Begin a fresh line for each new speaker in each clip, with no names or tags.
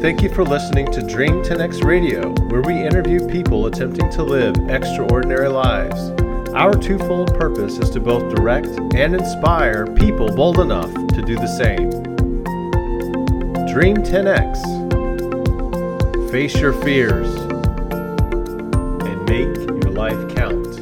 Thank you for listening to Dream 10X Radio, where we interview people attempting to live extraordinary lives. Our twofold purpose is to both direct and inspire people bold enough to do the same. Dream 10X. Face your fears and make your life count.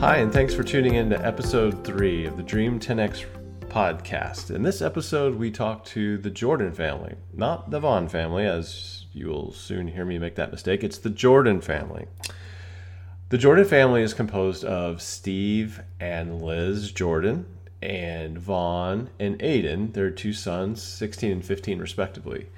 Hi, and thanks for tuning in to episode three of the Dream 10X podcast. In this episode, we talk to the Jordan family, not the Vaughn family, as you will soon hear me make that mistake. It's the Jordan family. The Jordan family is composed of Steve and Liz Jordan, and Vaughn and Aiden, their two sons, 16 and 15 respectively.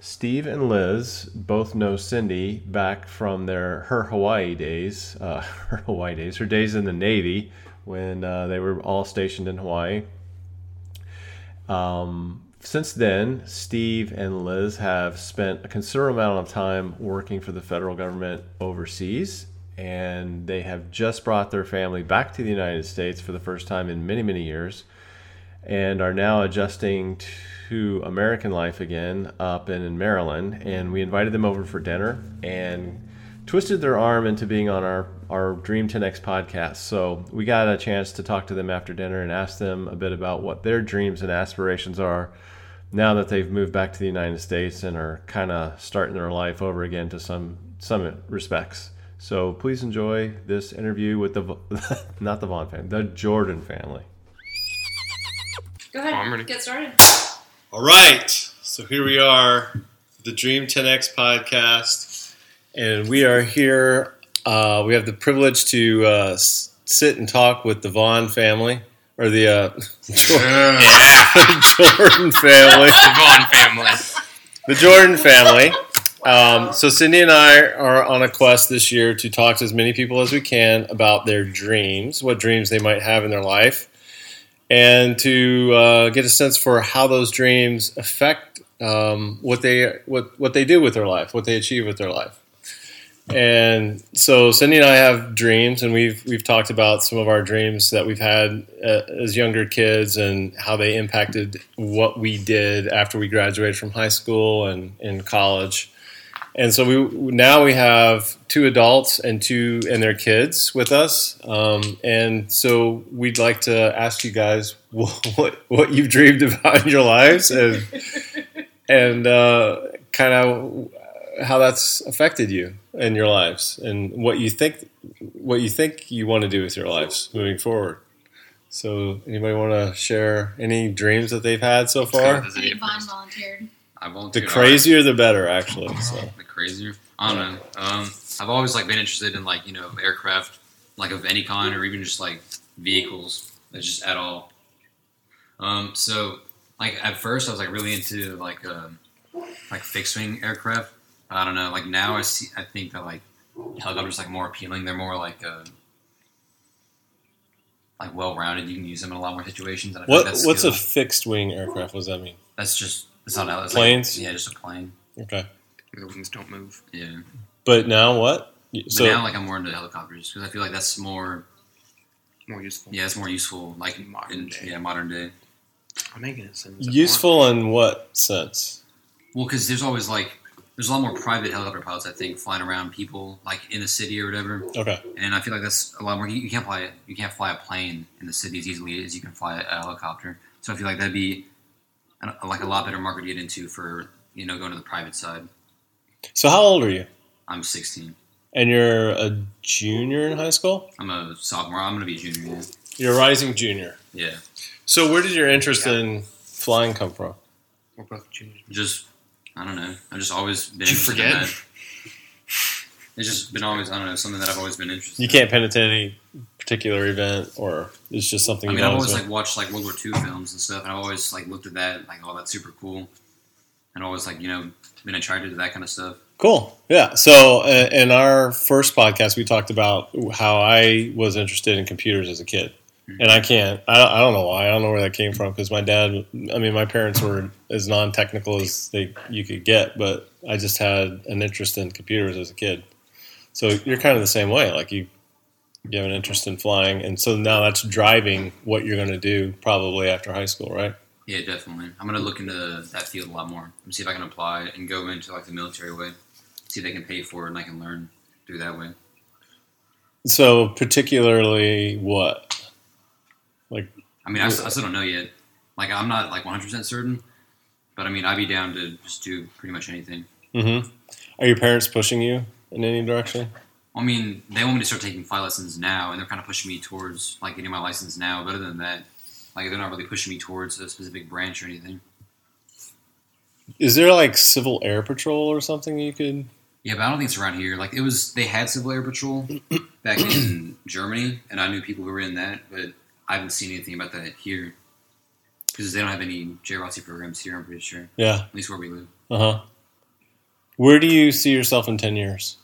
Steve and Liz both know Cindy back from their her Hawaii days, uh, her Hawaii days, her days in the Navy when uh, they were all stationed in Hawaii. Um, since then, Steve and Liz have spent a considerable amount of time working for the federal government overseas, and they have just brought their family back to the United States for the first time in many, many years, and are now adjusting to American life again up in, Maryland. And we invited them over for dinner and twisted their arm into being on our, our Dream 10X podcast. So we got a chance to talk to them after dinner and ask them a bit about what their dreams and aspirations are now that they've moved back to the United States and are kind of starting their life over again to some some respects. So please enjoy this interview with the not the Vaughn family, the Jordan family.
Go ahead. Oh, Get started.
All right. So here we are, the Dream 10X podcast and we are here. Uh, we have the privilege to uh, sit and talk with the Vaughn family or the uh, Jordan, Jordan family.
the Vaughn family.
The Jordan family. Um, so Cindy and I are on a quest this year to talk to as many people as we can about their dreams, what dreams they might have in their life, and to uh, get a sense for how those dreams affect um, what they what what they do with their life, what they achieve with their life. And so Cindy and I have dreams, and we've we've talked about some of our dreams that we've had uh, as younger kids and how they impacted what we did after we graduated from high school and in college. And so we now we have two adults and two and their kids with us, um, and so we'd like to ask you guys what what you've dreamed about in your lives and and uh, kind of how that's affected you in your lives and what you think what you think you want to do with your lives moving forward. So, anybody want to share any dreams that they've had so far?
Vaughn volunteered.
I volunteered.
The crazier, the better, actually. So.
The crazier. I don't know. Um, I've always like been interested in like you know aircraft, like of any kind, or even just like vehicles. Just at all. Um, so like at first, I was like really into like um, like fixed wing aircraft. I don't know. Like now, I see. I think that like helicopters like more appealing. They're more like uh, like well rounded. You can use them in a lot more situations.
what What's a fixed wing aircraft? What does that mean?
That's just it's not it's
planes.
Like, yeah, just a plane.
Okay.
The wings don't move. Yeah.
But now what?
So but now, like I'm more into helicopters because I feel like that's more
more useful.
Yeah, it's more useful. Like
modern
in,
day.
Yeah, modern day.
I'm making it sense.
Useful in what sense?
Well, because there's always like there's a lot more private helicopter pilots, I think, flying around people like in the city or whatever.
Okay.
And I feel like that's a lot more. You, you can't fly you can't fly a plane in the city as easily as you can fly a, helicopter. So I feel like that'd be a, like a lot better market to get into for you know going to the private side.
So how old are you?
I'm 16.
And you're a junior in high school.
I'm a sophomore. I'm gonna be a junior. Yeah.
You're a rising junior.
Yeah.
So where did your interest yeah. in flying come from?
We're both juniors.
Just I don't know. I've just always been.
Did you forget?
It's just been always I don't know something that I've always been interested.
You can't pin it to any particular event, or it's just something.
I mean,
I've
always been. like watched like World War II films and stuff, and I've always like looked at that like, oh, that's super cool, and always like you know been attracted to that kind of stuff.
Cool. Yeah. So uh, in our first podcast, we talked about how I was interested in computers as a kid. And I can't, I, I don't know why. I don't know where that came from because my dad, I mean, my parents were as non technical as they you could get, but I just had an interest in computers as a kid. So you're kind of the same way. Like you, you have an interest in flying. And so now that's driving what you're going to do probably after high school, right?
Yeah, definitely. I'm gonna look into that field a lot more and see if I can apply and go into like the military way. See if they can pay for it and I can learn through that way.
So, particularly what?
I mean, I still don't know yet. Like, I'm not like 100 percent certain, but I mean, I'd be down to just do pretty much anything.
hmm Are your parents pushing you in any direction?
I mean, they want me to start taking flight lessons now, and they're kind of pushing me towards like getting my license now. But other than that, like they're not really pushing me towards a specific branch or anything.
Is there like Civil Air Patrol or something you could?
Yeah, but I don't think it's around here. Like it was, they had Civil Air Patrol back in Germany, and I knew people who were in that, but I haven't seen anything about that here because they don't have any JROTC programs here. I'm pretty sure,
Yeah.
at least where we live.
Uh huh. Where do you see yourself in ten years?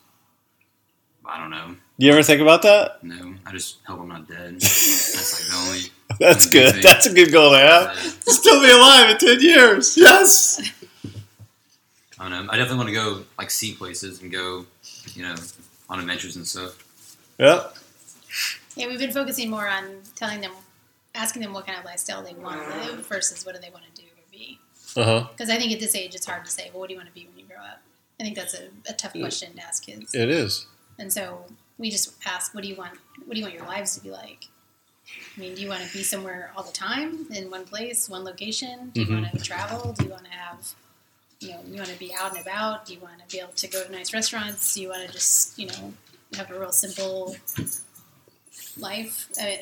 I don't know.
Do you ever think about that?
No, I just hope I'm not dead. That's like the only.
That's
Good thing.
That's a good goal to have. Still be alive in ten years. Yes.
I don't know. I definitely want to go like see places and go, you know, on adventures and stuff.
Yeah.
Yeah, we've been focusing more on telling them, asking them what kind of lifestyle they want to live versus what do they want to do or be. Because I think at this age, it's hard to say, well, what do you want to be when you grow up? I think that's a, a tough question to ask kids.
It is.
And so we just ask, what do you want? What do you want your lives to be like? I mean, do you want to be somewhere all the time in one place, one location? Do you
Mhm.
want to travel? Do you want to have, you know, you want to be out and about? Do you want to be able to go to nice restaurants? Do you want to just, you know, have a real simple life? I, mean,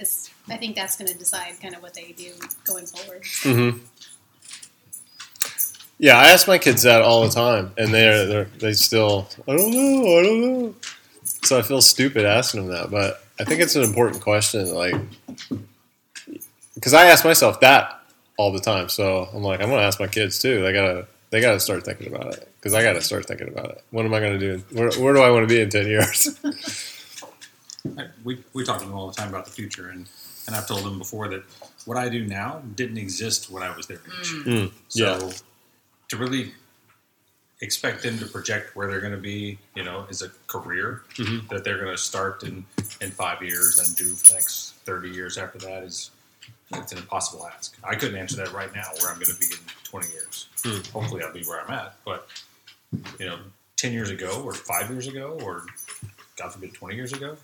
I think that's going to decide kind of what they do going forward.
Mm-hmm. Yeah, I ask my kids that all the time, and they're, they're they still I don't know, I don't know. So I feel stupid asking them that, but I think it's an important question, like because I ask myself that all the time. So I'm like, I'm gonna ask my kids too. They gotta they gotta start thinking about it because I gotta start thinking about it. What am I gonna do? Where, where do I want to be in ten years?
I, we, we talk to them all the time about the future, and, and I've told them before that what I do now didn't exist when I was their age.
Mm,
So
yeah.
to really expect them to project where they're going to be, you know, is a career
Mhm.
that they're going to start in, in five years and do for the next 30 years after that is it's an impossible ask. I couldn't answer that right now where I'm going to be in 20 years.
Hmm.
Hopefully I'll be where I'm at, but you know, 10 years ago or five years ago or God forbid 20 years ago,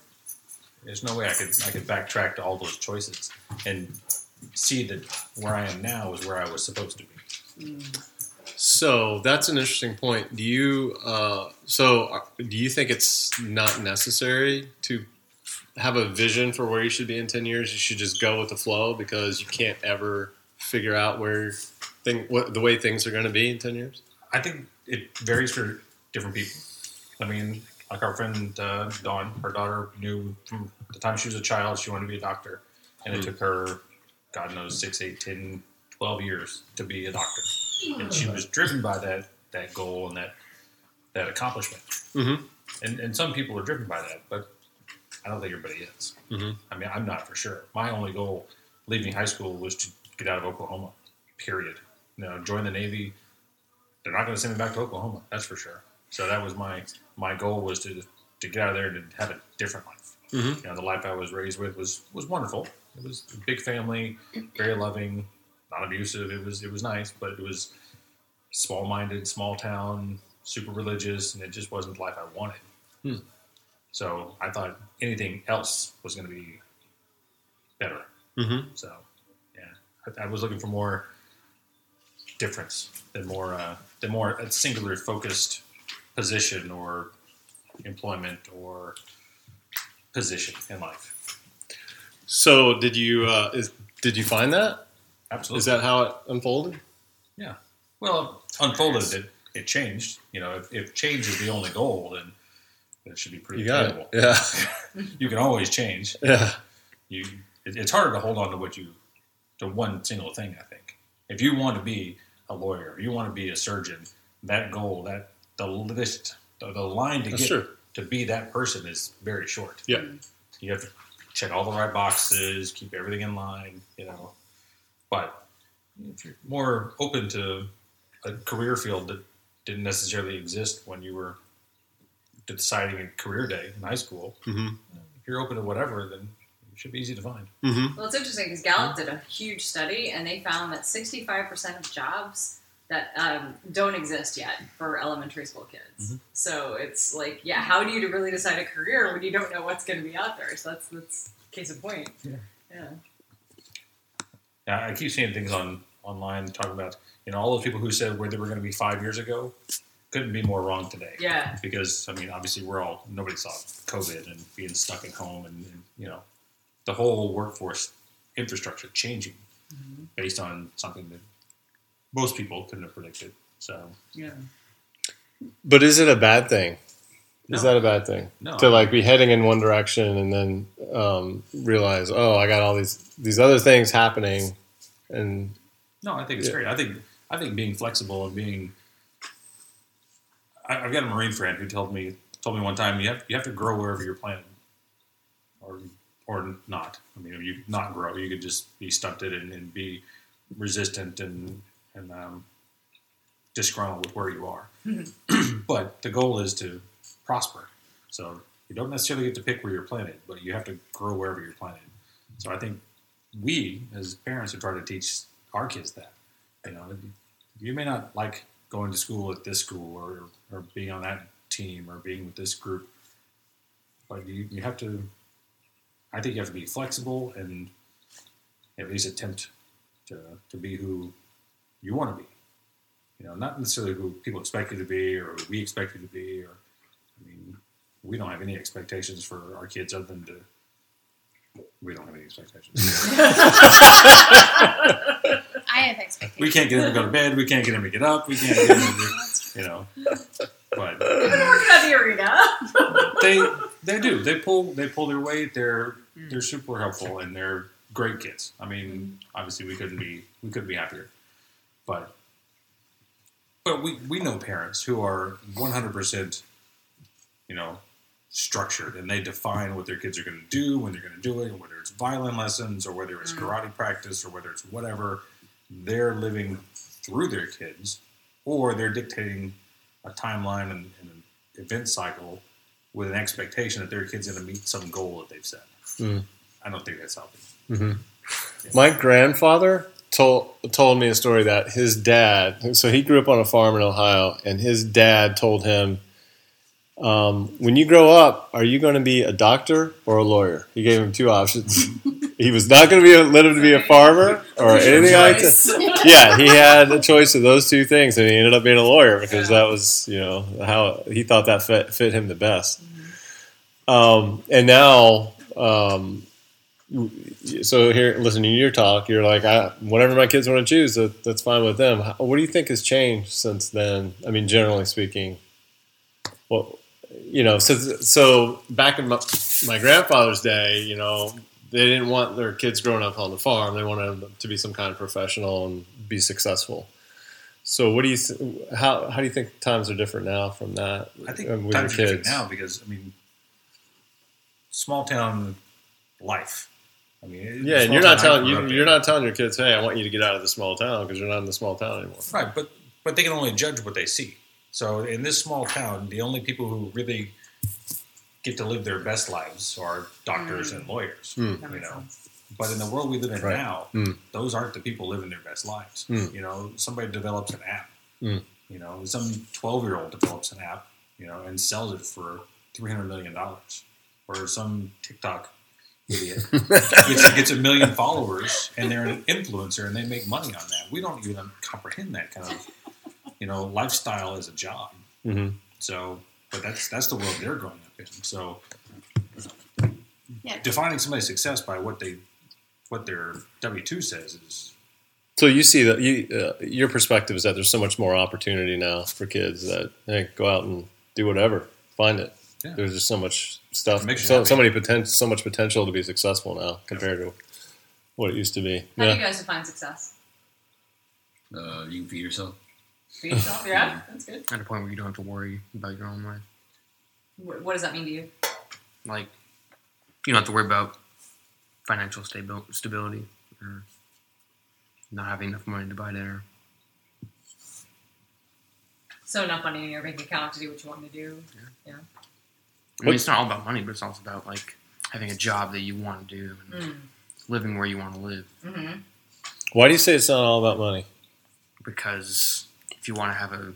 there's no way I could I could backtrack to all those choices and see that where I am now is where I was supposed to be.
So that's an interesting point. Do you uh, so uh, do you think it's not necessary to have a vision for where you should be in ten years? You should just go with the flow because you can't ever figure out where thing what the way things are going to be in ten years.
I think it varies for different people. I mean, like our friend uh, Dawn, her daughter knew from the time she was a child she wanted to be a doctor, and it
Hmm.
took her, God knows, six, eight, ten, twelve years to be a doctor, and she was driven by that that goal and that that accomplishment.
Mhm.
And and some people are driven by that, but I don't think everybody is.
Mhm.
I mean, I'm not for sure. My only goal leaving high school was to get out of Oklahoma. Period. You know, join the Navy. They're not going to send me back to Oklahoma. That's for sure. So that was my my goal was to to get out of there and have a different life.
Mhm.
You know, the life I was raised with was was wonderful. It was a big family, very loving, not abusive. It was it was nice, but it was small minded, small town, super religious, and it just wasn't the life I wanted.
Hmm.
So I thought anything else was going to be better.
Mm-hmm.
So, yeah, I, I was looking for more difference than more uh, than more a singular focused position or employment or position in life.
So did you uh, is, did you find that?
Absolutely.
Is that how it unfolded? Yeah.
Well unfolded? It it changed. You know, if, if change is the only goal, then it should be pretty
You got it. Yeah.
You can always change.
Yeah.
you it, it's harder to hold on to what you to one single thing i think if you want to be a lawyer you want to be a surgeon that goal that the list the, the line to
That's
get
true.
to be that person is very short
Yeah.
you have to check all the right boxes keep everything in line you know but if you're more open to a career field that didn't necessarily exist when you were deciding a career day in high school
Mm-hmm.
if you're open to whatever, then it should be easy to find.
Mm-hmm.
Well, it's interesting because Gallup did a huge study and they found that 65% of jobs that um, don't exist yet for elementary school kids.
Mhm.
So it's like, yeah, how do you really decide a career when you don't know what's going to be out there? So that's that's case in point.
Yeah.
Yeah.
Yeah, I keep seeing things on online talking about you know all those people who said where they were going to be five years ago couldn't be more wrong today.
Yeah.
Because I mean, obviously, we're all nobody saw COVID and being stuck at home, and, and you know, the whole workforce infrastructure changing based on something that most people couldn't have predicted. So
Yeah.
But is it a bad thing? Is that a bad thing
no,
to like be heading in one direction and then um, realize, oh, I got all these these other things happening, and
No, I think it's
Yeah.
great. I think I think being flexible and being. I, I've got a Marine friend who told me told me one time you have you have to grow wherever you're planted, or or not. I mean, if you not grow, you could just be stunted and, and be resistant and and um, disgruntled with where you are. but the goal is to prosper. So you don't necessarily get to pick where you're planted, but you have to grow wherever you're planted. So I think we as parents are trying to teach our kids that. You know, you may not like going to school at this school or, or being on that team or being with this group, but you, you have to, I think you have to be flexible and at least attempt to, to be who you want to be. You know, not necessarily who people expect you to be or who we expect you to be. Or, I mean, we don't have any expectations for our kids other than to, we don't have any expectations.
I have expectations.
we can't get them to go to bed. We can't get them to get up. We can't get them to, you know. But
I've been working at the arena.
they they do. They pull they pull their weight. They're they're hmm. super helpful and they're great kids. I mean, obviously we couldn't be we couldn't be happier. But but we we know parents who are one hundred percent, you know, structured and they define what their kids are going to do when they're going to do it, whether it's violin lessons or whether it's karate practice or whether it's whatever. They're living through their kids, or they're dictating a timeline and, and an event cycle with an expectation that their kid's are going to meet some goal that they've set.
Mm.
I don't think that's healthy.
My grandfather told told me a story that his dad. So he grew up on a farm in Ohio, and his dad told him, um, "When you grow up, are you going to be a doctor or a lawyer?" He gave him two options. he was not going to be a, let him to be a farmer or anything like that. Yeah, he had a choice of those two things, and he ended up being a lawyer because that was you know how he thought that fit fit him the best. Um, and now. Um, so here, listening to your talk, you're like, I, whatever my kids want to choose, that, that's fine with them. What do you think has changed since then? I mean, generally speaking, well, you know, so so back in my, my grandfather's day, you know, they didn't want their kids growing up on the farm. They wanted them to be some kind of professional and be successful. So, what do you how how do you think times are different now from that?
I think
um, with
times are different now because I mean, small town life. I mean,
Yeah, and you're not telling you, you're not telling your kids, hey, I want you to get out of the small town because you're not in the small town anymore.
right, but but they can only judge what they see. So in this small town, the only people who really get to live their best lives are doctors and lawyers.
Mm.
You know,
sense.
But in the world we live in
Right.
now,
Mm.
those aren't the people living their best lives.
Mm.
You know, somebody develops an app.
Mm.
You know, some twelve-year-old develops an app. You know, and sells it for three hundred million dollars, or some TikTok idiot gets, gets a million followers and they're an influencer and they make money on that. We don't even comprehend that kind of, you know, lifestyle as a job.
hmm
So, but that's that's the world they're growing up in. So,
Yeah.
defining somebody's success by what they what their W two says is
So you see that you, uh, your perspective is that there's so much more opportunity now for kids that hey, go out and do whatever, find it.
Yeah.
There's just so much stuff,
It makes you
so, so many potential, so much potential to be successful now compared to what it used to be.
How do you guys define success?
Uh, you can feed yourself.
Feed yourself? Yeah, that's good.
At a point where you don't have to worry about your own life.
What, what does that mean to you?
Like, you don't have to worry about financial stabil- stability or not having enough money to buy dinner.
So enough money in your bank account to do what you want to do.
I mean, it's not all about money, but it's also about like having a job that you want to do and
Mm.
living where you want to live.
hmm
Why do you say it's not all about money?
Because if you want to have a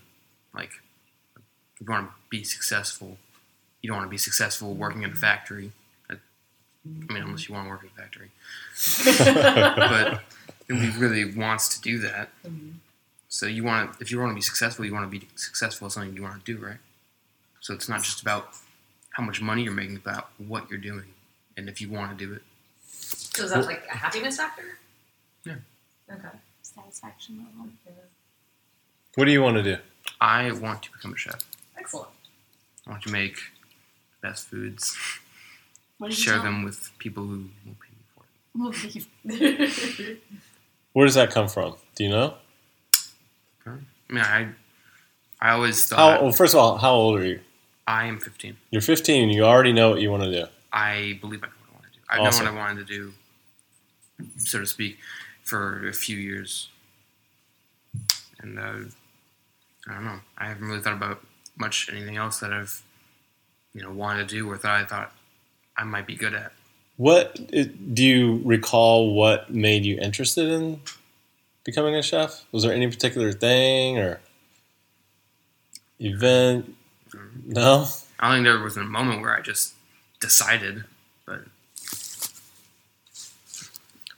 like, if you want to be successful, you don't want to be successful working in a factory. I I mean, unless you want to work in a factory. but nobody really wants to do that.
Mhm.
So you want to, if you want to be successful, you want to be successful at something you want to do, right? So it's not just about how much money you're making, about what you're doing, and if you want to do it.
So is that like a happiness factor?
Yeah.
Okay.
Satisfaction level.
What do you want to do?
I want to become a chef.
Excellent.
I want to make the best foods,
What
share
tell
them with people who will pay me for it.
Movie.
Where does that come from? Do you know?
I mean, I, I always
How?
thought
Well, first of all, how old are you?
I am 15.
You're 15. You already know what you want to do.
I believe I know what I want to do. I
Awesome.
know what I wanted to do, so to speak, for a few years. And uh, I don't know. I haven't really thought about much anything else that I've, you know, wanted to do or thought I thought I might be good at.
What do you recall? What made you interested in becoming a chef? Was there any particular thing or event? No.
I don't think there was a moment where I just decided, but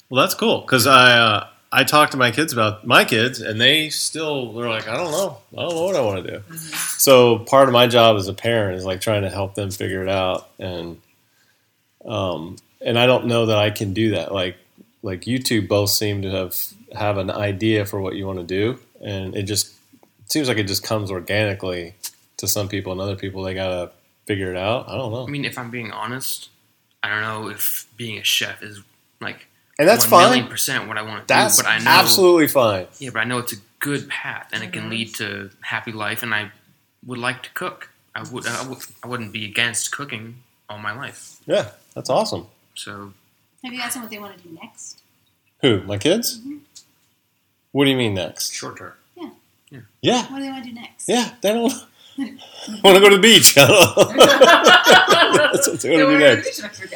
Well, that's cool because I uh, I talked to my kids about my kids, and they still they're like, I don't know, I don't know what I want to do. So part of my job as a parent is like trying to help them figure it out, and um, and I don't know that I can do that. Like like you two both seem to have have an idea for what you want to do, and it just seems like it just comes organically to some people, and other people they gotta figure it out. I don't know,
I mean, if I'm being honest, I don't know if being a chef is like
and that's
one million
fine.
percent what I want to
That's
do. But I know
absolutely fine.
Yeah, but I know it's a good path, and it can lead to happy life. And I would like to cook. I would. I, would, I wouldn't be against cooking all my life.
Yeah, that's awesome.
So
Have you asked them what they want to do next?
Who? My kids?
Mhm.
What do you mean next?
Short term.
Yeah. Yeah.
Yeah, What do they want to do next?
yeah. They don't want to go to the beach. I don't know. That's what they want to do next.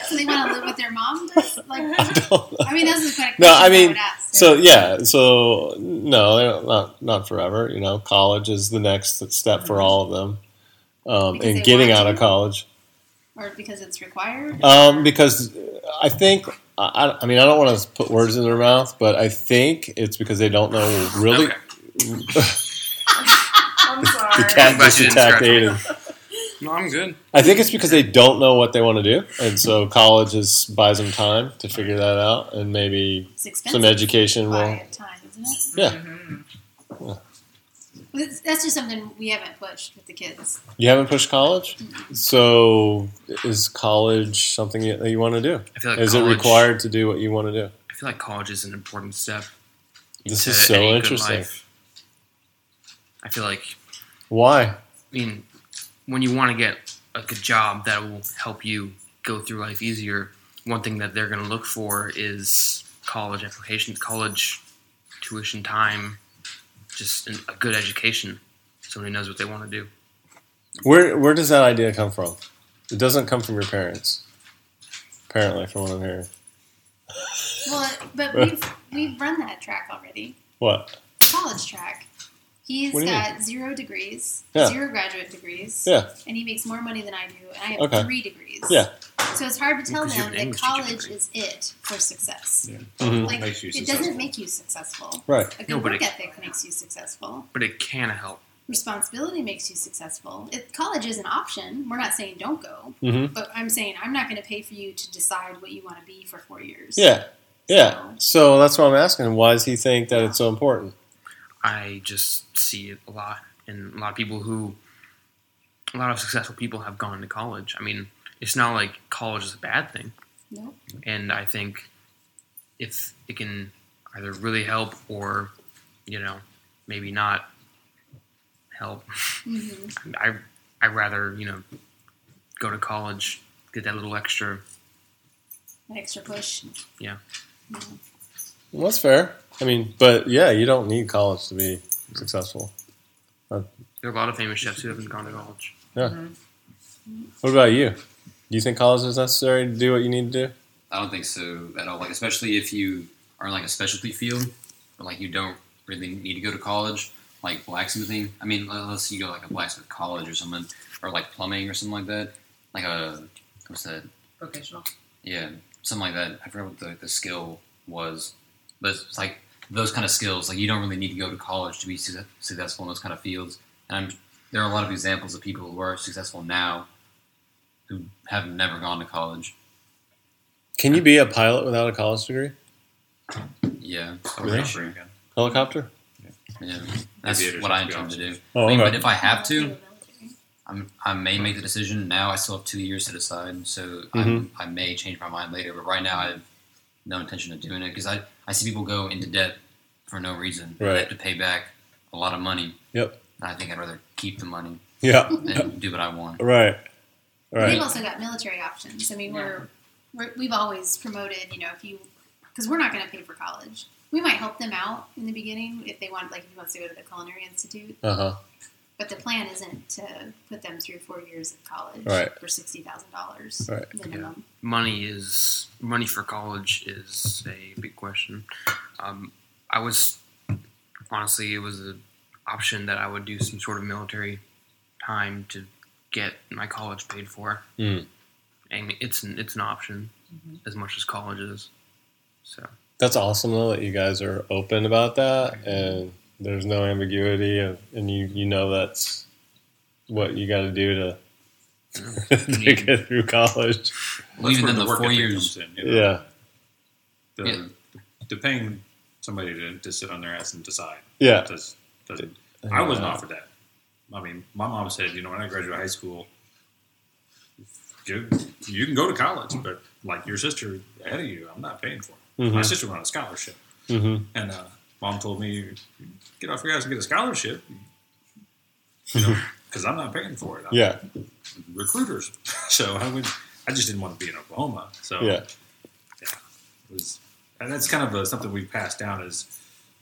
So they want to live with their mom? Does? Like,
I don't know.
I mean, that's the kind of
No, I mean,
would ask.
So yeah, so no, don't- not not forever. You know, college is the next step for all of them, um, and getting out of college.
or because it's required?
Um, because I think I, I mean I don't want to put words in their mouth, but I think it's because they don't know really.
Okay.
I'm sorry.
The cat
Glad
just attacked. Aiden.
no, I'm good.
I think it's because they don't know what they want to do, and so college is buys them time to figure that out, and maybe some education will.
by time, isn't it?
Yeah,
Mhm.
Well, That's just something we haven't pushed with the kids.
you haven't pushed college, so is college something that you want to do?
I feel like
Is
college,
it required to do what you want to do?
I feel like college is an important step.
This
into
is so
any good
interesting.
life. I feel like
Why?
I mean, when you want to get a good job that will help you go through life easier, one thing that they're going to look for is college applications, college tuition time, just an, a good education. Somebody knows what they want to do.
Where where does that idea come from? It doesn't come from your parents. Apparently, from what I'm hearing.
Well, but we've we've run that track already.
What?
College track. He's
What do you
got zero degrees,
Yeah.
zero graduate degrees,
Yeah.
and he makes more money than I do, and I have
Okay.
three degrees.
Yeah.
So it's hard to tell
Because
them that
English
college
degree.
is it for success.
Mhm.
Like
Makes you
it doesn't make you successful.
Right.
A good
No, but
work
it-
ethic makes you successful.
But it can help.
Responsibility makes you successful. If college is an option, we're not saying don't go,
hmm
but I'm saying I'm not going to pay for you to decide what you want to be for four years.
Yeah. Yeah. So that's what I'm asking. Why does he think that it's so important?
I just see it a lot, and a lot of people who, a lot of successful people have gone to college. I mean, it's not like college is a bad thing,
Nope.
and I think if it can either really help or, you know, maybe not help,
hmm
I I rather you know go to college, get that little extra.
An extra push.
Yeah.
Yeah.
Well, that's fair. I mean, but yeah, you don't need college to be successful.
There are a lot of famous chefs who haven't gone to college. Yeah. Mm-hmm.
What about you? Do you think college is necessary to do what you need to do?
I don't think so at all. Like especially if you are in like a specialty field, or like you don't really need to go to college, like blacksmithing. I mean, unless you go like a blacksmith college or something, or like plumbing or something like that. Like a what's that?
Vocational.
Yeah, something like that. I forgot what the, the skill was, but it's like those kind of skills. Like you don't really need to go to college to be su- successful in those kind of fields. And I'm, there are a lot of examples of people who are successful now who have never gone to college.
Can you be a pilot without a college degree?
Yeah,
Really?
sure.
Helicopter?
Yeah, that's
Aviators,
what I intend to do.
Oh,
I mean, but if I have to, I'm, I may make the decision now. I still have two years to decide, so
Mm-hmm.
I'm, I may change my mind later. But right now, I have no intention of doing it because I, I see people go into debt for no reason. They
Right.
have to pay back a lot of money.
Yep.
And I think I'd rather keep the money
Yeah.
and do what I want.
Right. Right.
They've also got military options. I mean, we're, we're we've always promoted, you know, if you because we're not going to pay for college. We might help them out in the beginning if they want, like, if he wants to go to the Culinary Institute.
Uh huh.
But the plan isn't to put them through four years of college
Right.
for sixty thousand dollars
Right.
minimum.
money is money for college is a big question. Um, I was honestly it was an option that I would do some sort of military time to get my college paid for.
Mm.
I mean, it's an, it's an option as much as college is. So
That's awesome though that you guys are open about that and there's no ambiguity and, and you you know that's what you got to do to to get through college.
Well, even
where
then, the
work
four years.
comes in, you know?
Yeah.
The,
Yeah.
the paying somebody to, to sit on their ass and decide.
Yeah.
Does, doesn't, I wasn't offered that. I mean, my mom said, you know, when I graduate high school, you, you can go to college, but like your sister ahead of you, I'm not paying for it. My
Mhm.
sister went on a scholarship,
Mhm.
and uh, mom told me, get off your ass and get a scholarship, you know, because I'm not paying for it. I'm
Yeah.
recruiters. So I would, I just didn't want to be in Oklahoma. So
Yeah.
it was, and that's kind of a, something we've passed down is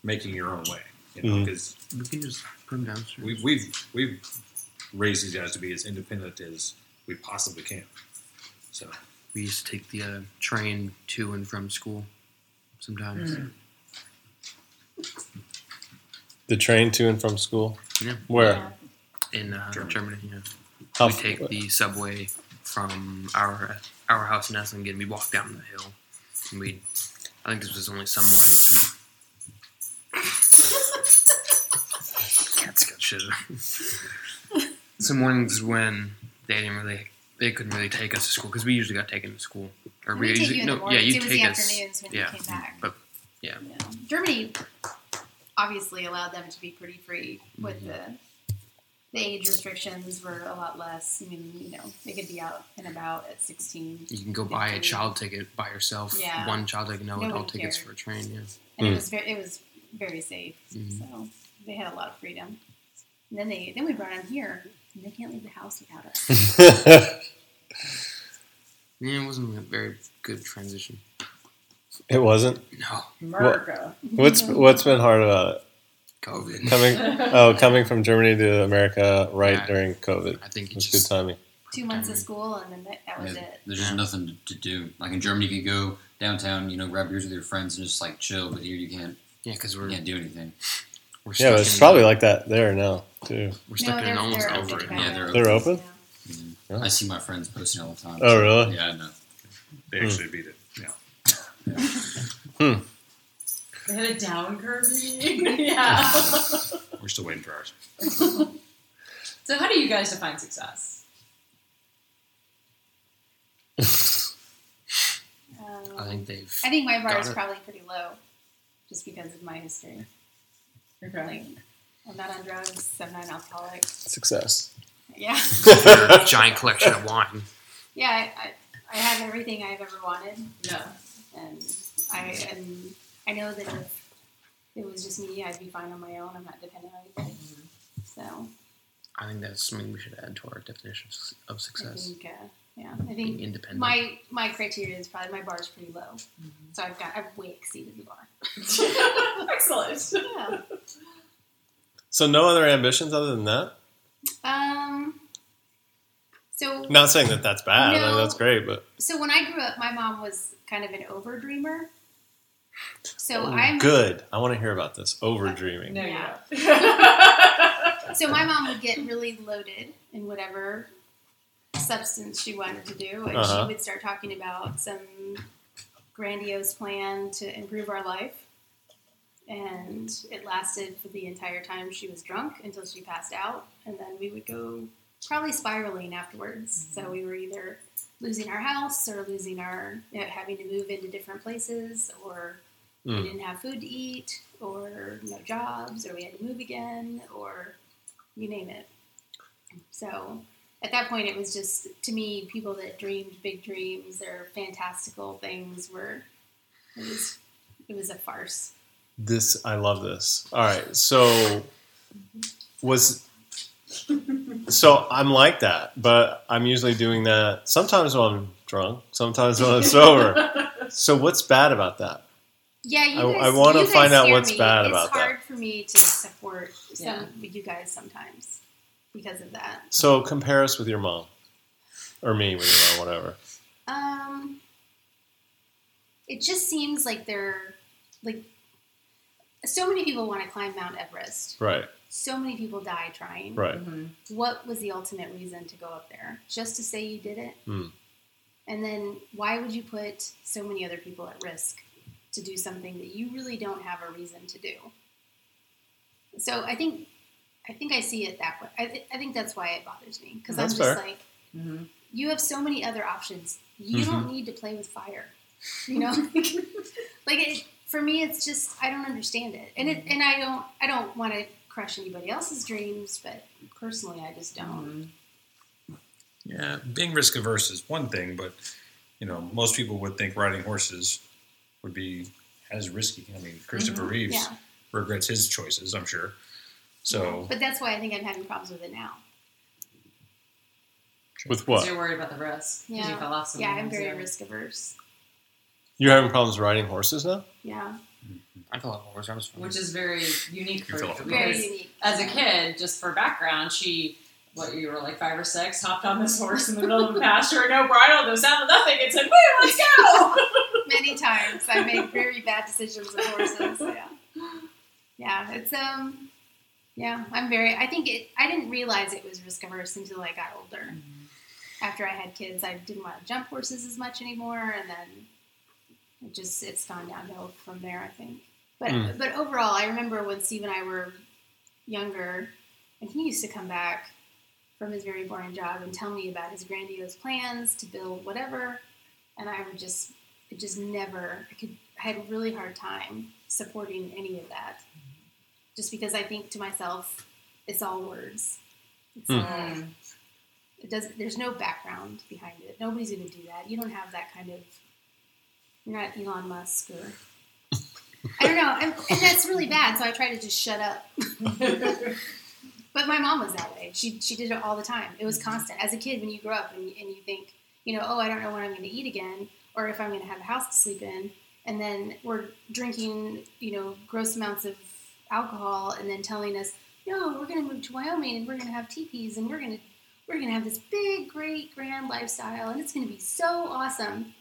making your own way. You know, because
we can just put them downstairs.
we've we've we've raised these guys to be as independent as we possibly can. So
We used to take the uh, train to and from school sometimes.
The train to and from school.
Yeah.
Where?
In uh,
Germany.
Germany, yeah.
How
we take the subway from our our house in Esslingen. We walk down the hill, and we. I think this was only some mornings. We, cats got shit. some mornings when they didn't really, they couldn't really take us to school because we usually got taken to school. Or
We take
usually,
you in the
no, yeah, you take us. yeah,
came back.
but yeah,
Yeah. Germany obviously allowed them to be pretty free with
Mm-hmm.
the the age restrictions were a lot less. I mean, you know, they could be out and about at sixteen,
you can go buy a child ticket by yourself.
Yeah.
One child ticket, no
Nobody
adult tickets for a train. Yeah.
and
Hmm.
it was very it was very safe.
Mhm.
So they had a lot of freedom. And then they then we brought them here, and they can't leave the house without us.
Yeah, it wasn't a very good transition.
It wasn't.
No,
America.
What's mm-hmm. what's been hard about it?
COVID.
Coming oh, coming from Germany to America right
Yeah.
during COVID.
I think
It
it's
was good timing.
Two months of school, and then that, that was
Yeah,
it.
There's just nothing to, to do. Like in Germany, you can go downtown, you know, grab beers with your friends and just like chill. But here, you can't.
yeah, because we're
can't do anything.
we're
Yeah, but it's
in-
probably like that there now too.
we're stuck in almost
open
over it.
Yeah, they're
They're open?
Yeah.
Yeah.
I see my friends posting all the time.
Oh, really?
Yeah, I know. Hmm.
they actually beat it. Yeah.
They had a down curvy. yeah.
We're still waiting for ours.
so, how do you guys define success?
Um,
I think they've.
I think my bar is
it.
probably pretty low, just because of my history. Like, I'm not on drugs. I'm not an alcoholic.
Success.
Yeah,
a giant collection of wine.
yeah. I, I, I have everything I've ever wanted,
Yeah.
And I and I know that if it was just me, I'd be fine on my own. I'm not dependent on anybody. So
I think that's something we should add to our definition of su- of
I
success.
think, uh, yeah, I
Being
think
independent.
my my criteria is probably my bar is pretty low. So I've got I've way exceeded the bar.
Excellent.
Yeah.
So no other ambitions other than that?
Um. So So
Not saying that that's bad. I mean, that's great, but
so when I grew up, my mom was kind of an over dreamer. So I'm
Oh, good. I want to hear about this over dreaming.
No,
Yeah. so my mom would get really loaded in whatever substance she wanted to do, and
Uh-huh.
she would start talking about some grandiose plan to improve our life. And it lasted for the entire time she was drunk until she passed out, and then we would go probably spiraling afterwards. So we were either losing our house or losing our you know, having to move into different places, or
Mm.
we didn't have food to eat, or no jobs, or we had to move again, or you name it. So at that point, it was just to me, people that dreamed big dreams or fantastical things were it was it was a farce.
This I love this. All right, so was so I'm like that, but I'm usually doing that sometimes when I'm drunk, sometimes when I'm sober. So what's bad about that?
Yeah, you
I-
guys,
I wanna find out what's
me.
bad
it's
about that.
It's hard for me to support some
Yeah.
you guys sometimes because of that.
So compare us with your mom, or me with your mom, whatever.
Um, it just seems like they're like so many people want to climb Mount Everest.
Right,
So many people die trying.
right.
Mhm.
What was the ultimate reason to go up there? Just to say you did it?
Hmm.
And then why would you put so many other people at risk to do something that you really don't have a reason to do? So I think I think I see it that way. I, th- I think that's why it bothers me because I'm just
fair.
like
Mhm.
you have so many other options. You
Mm-hmm.
don't need to play with fire. You know, like it, for me, it's just I don't understand it, and it and I don't I don't want to crush anybody else's dreams, but personally, I just don't.
Mhm.
Yeah, being risk averse is one thing, but you know, most people would think riding horses would be as risky. I mean, Christopher Reeves
Yeah,
regrets his choices, I'm sure. So
but that's why I think I'm having problems with it now.
With
'Cause
what?
You're worried about the risk. 'cause
Yeah.
You fell off
Yeah, I'm very risk averse.
You're having problems riding horses now?
Yeah,
I fell off a horse. I was fine.
Which is very unique for
fell
you.
very unique.
as a kid, just for background, she, what, you were like five or six, hopped on this horse in the middle of the pasture, no bridle, no sound of nothing, and said, Woo, let's go!
Many times I made very bad decisions with horses. Yeah, yeah, it's um, yeah, I'm very. I think it. I didn't realize it was risk averse until I got older. after I had kids, I didn't want to jump horses as much anymore, and then it just it's gone downhill from there. I think, but
Mm.
but overall, I remember when Steve and I were younger, and he used to come back from his very boring job and tell me about his grandiose plans to build whatever, and I would just it just never I could I had a really hard time supporting any of that, just because I think to myself, it's all words. It's
Hmm.
all
Mm.
it does there's no background behind it nobody's going to do that you don't have that kind of you're not elon musk or i don't know and, and that's really bad so i try to just shut up. But my mom was that way. She, she did it all the time. It was constant. As a kid when you grow up and, and you think you know oh i don't know when i'm going to eat again or if i'm going to have a house to sleep in and then we're drinking you know gross amounts of alcohol and then telling us no we're going to move to wyoming and we're going to have teepees and we're going to we're gonna have this big, great, grand lifestyle, and it's gonna be so awesome.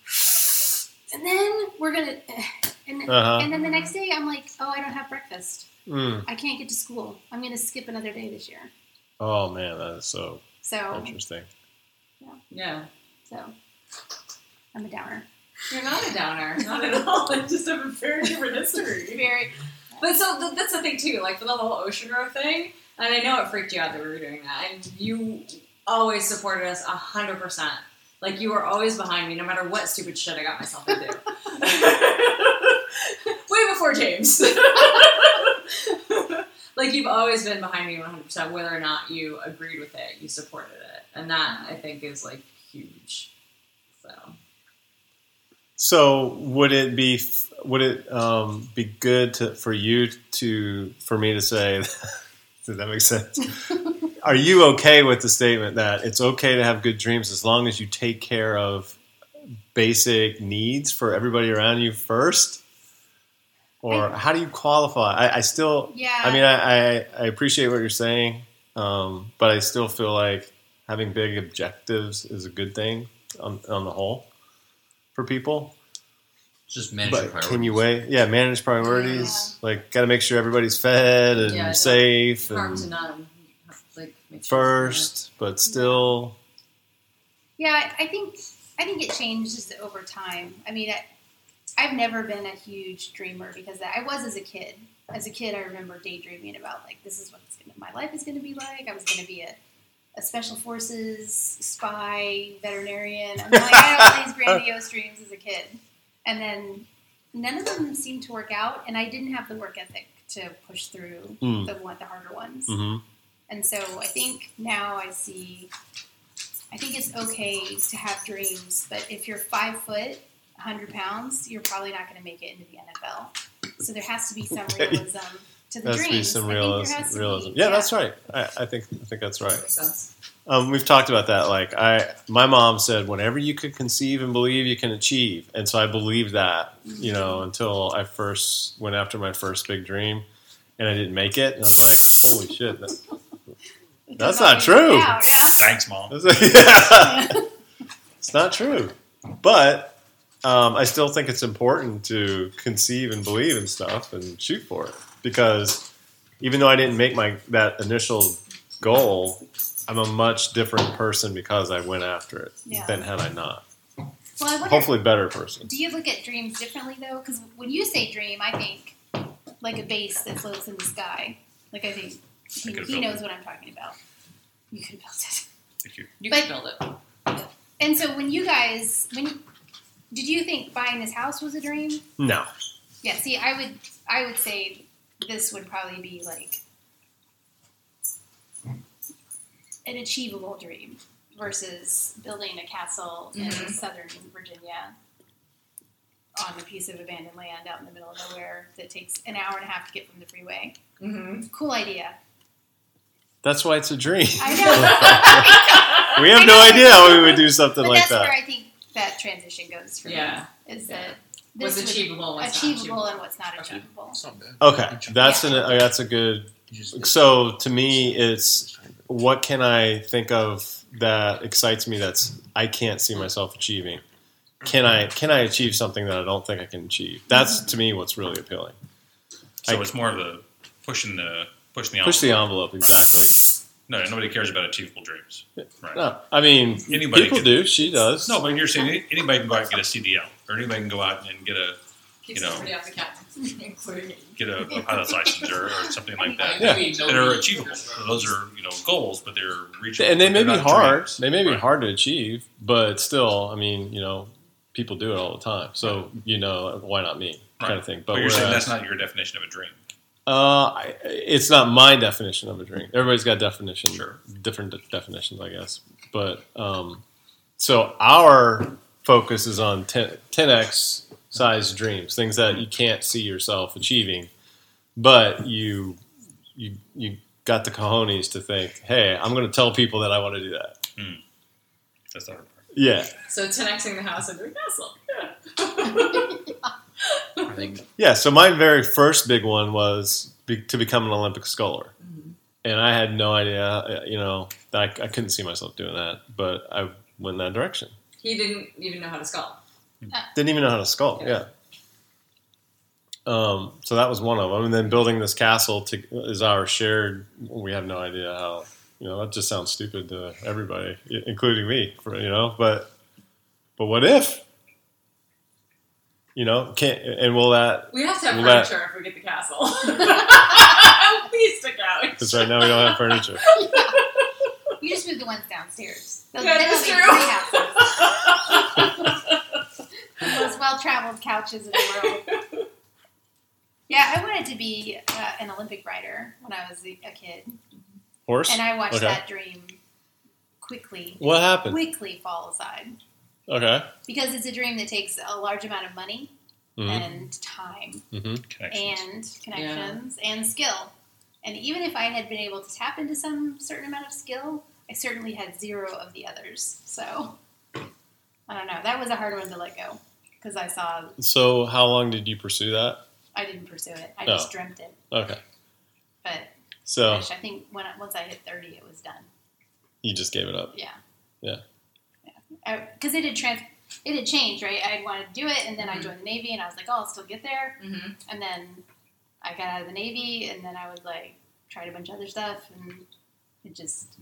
And then we're gonna, and,
Uh-huh.
and then the next day, I'm like, oh, I don't have breakfast.
Mm.
I can't get to school. I'm gonna skip another day this year.
Oh man, that is so
So,
interesting.
Yeah.
so I'm a downer.
You're not a downer. Not at all. I just have a very different history.
Very.
But so th- that's the thing too, like for the whole ocean row thing, and I know it freaked you out that we were doing that, and you always supported us a hundred percent. Like you were always behind me, no matter what stupid shit I got myself into. Way before James. like you've always been behind me one hundred percent, whether or not you agreed with it, you supported it, and that I think is like huge. So
So would it be would it um, be good to for you to for me to say? Does that make sense? Are you okay with the statement that it's okay to have good dreams as long as you take care of basic needs for everybody around you first? Or how do you qualify? I, I still,
Yeah.
I mean, I, I, I appreciate what you're saying, um, but I still feel like having big objectives is a good thing on on the whole for people.
Just manage your
But
priorities.
can you weigh? Yeah, manage priorities. Like, got to make sure everybody's fed and
Yeah,
safe
Harm to none. Um, like make sure-
first, but still.
Yeah, I think I think it changes over time. I mean, I, I've never been a huge dreamer because I was as a kid. As a kid, I remember daydreaming about like this is what gonna, my life is going to be like. I was going to be a, a special forces spy, veterinarian. I, mean, like, I had all these grandiose dreams as a kid, and then none of them seemed to work out. And I didn't have the work ethic to push through
Mm.
the one, the harder ones.
hmm
And so I think now I see, I think it's okay to have dreams, but if you're five foot, 100 pounds, you're probably not going to make it into the NFL. So there has to be some
Okay.
realism to the
There has to
dreams.
be some realism.
there has to
realism.
be,
Yeah, that's right. I, I think I think that's right.
Makes sense.
Um, we've talked about that. Like I, my mom said, whenever you could conceive and believe, you can achieve. And so I believed that, you know, until I first went after my first big dream, and I didn't make it. And I was like, holy shit, that, That's not true.
out, yeah.
Thanks, mom.
yeah. it's not true. But um, I still think it's important to conceive and believe in stuff and shoot for it because even though I didn't make my that initial goal, I'm a much different person because I went after it
Yeah.
than had I not.
Well, I wonder,
Hopefully, better person.
do you look at dreams differently though? Because when you say dream, I think like a base that floats in the sky. Like I think he,
could've
he knows
it.
what I'm talking about. You could build it.
Thank you.
You
But-
can build it.
And so when you guys, when you, did you think buying this house was a dream?
No,
Yeah. See, I would, I would say this would probably be like an achievable dream versus building a castle in
Mhm.
southern Virginia on a piece of abandoned land out in the middle of nowhere that takes an hour and a half to get from the freeway.
Mm-hmm.
Cool idea.
that's why it's a dream.
I know.
we have no idea how we would do something
but
like
that's where
that.
I think that transition goes for
Yeah.
me. Is
Yeah.
that
What's
this would-
achievable? What's
achievable
not
and what's not achievable.
It's not bad.
Okay, that's
Yeah.
an that's a good So to me, it's what can I think of that excites me that's I can't see myself achieving. Can I can I achieve something that I don't think I can achieve? That's to me what's really appealing.
So
I-
it's more of the pushing the pushing the envelope.
Push the envelope exactly.
No, nobody cares about achievable dreams. Right.
No, I mean
Anybody
people
can-
do. She does.
No, but you're saying anybody can go out and get a CDL, or anybody can go out and get a
Keep
You know.
somebody off the couch, including me.
get a, a pilot's license or, or something like that.
Yeah.
That are achievable. So those are you know goals, but they're reachable.
and they may be hard.
dreams.
They may be
Right.
hard to achieve, but still, I mean, you know, people do it all the time. So you know, why not me? Kind
Right.
of thing.
But,
But
you're saying that's not your definition of a dream.
Uh, I, it's not my definition of a dream. Everybody's got definitions,
Sure.
different de- definitions, I guess. But um, so our focus is on 10, 10x size dreams, things that you can't see yourself achieving, but you you you got the cojones to think, hey, I'm going to tell people that I want to do that. Hmm.
That's the hard part.
Yeah,
So 10xing the house into a castle. Yeah.
I think
yeah. So my very first big one was be, to become an Olympic sculler. Mm-hmm. and I had no idea, you know, I, I couldn't see myself doing that, but I went in that direction.
He didn't even know how to skull.
Didn't even know how to skull. Yeah. Um, so that was one of them, and then building this castle to, is our shared. We have no idea how. You know, that just sounds stupid to everybody, including me. For you know, but but what if? You know, can't and will that?
We have to have
Well, that-
furniture if we get the castle. Please stick out.
Because right now we don't have furniture.
You just move the ones downstairs. Those,
Yeah, that's true.
The most well-traveled couches in the world. Yeah, I wanted to be uh, an Olympic rider when I was a a kid,
Horse.
and I watched
Okay.
that dream quickly,
What happened?
quickly fall aside
Okay.
because it's a dream that takes a large amount of money
hmm
and time
hmm
Connections.
and connections and skill. And even if I had been able to tap into some certain amount of skill, I certainly had zero of the others. So I don't know. That was a hard one to let go because I saw
So, how long did you pursue that?
I didn't pursue it. I
Oh.
just dreamt it.
Okay.
But
So,
gosh, I think when I, once I hit thirty, it was done.
You just gave it up.
Yeah.
Yeah.
Because it had trans, it had changed, right? I wanted to do it, and then I
Mhm.
joined the Navy, and I was like, oh, I'll still get there.
Mm-hmm.
And then I got out of the Navy, and then I was like, tried a bunch of other stuff, and it just,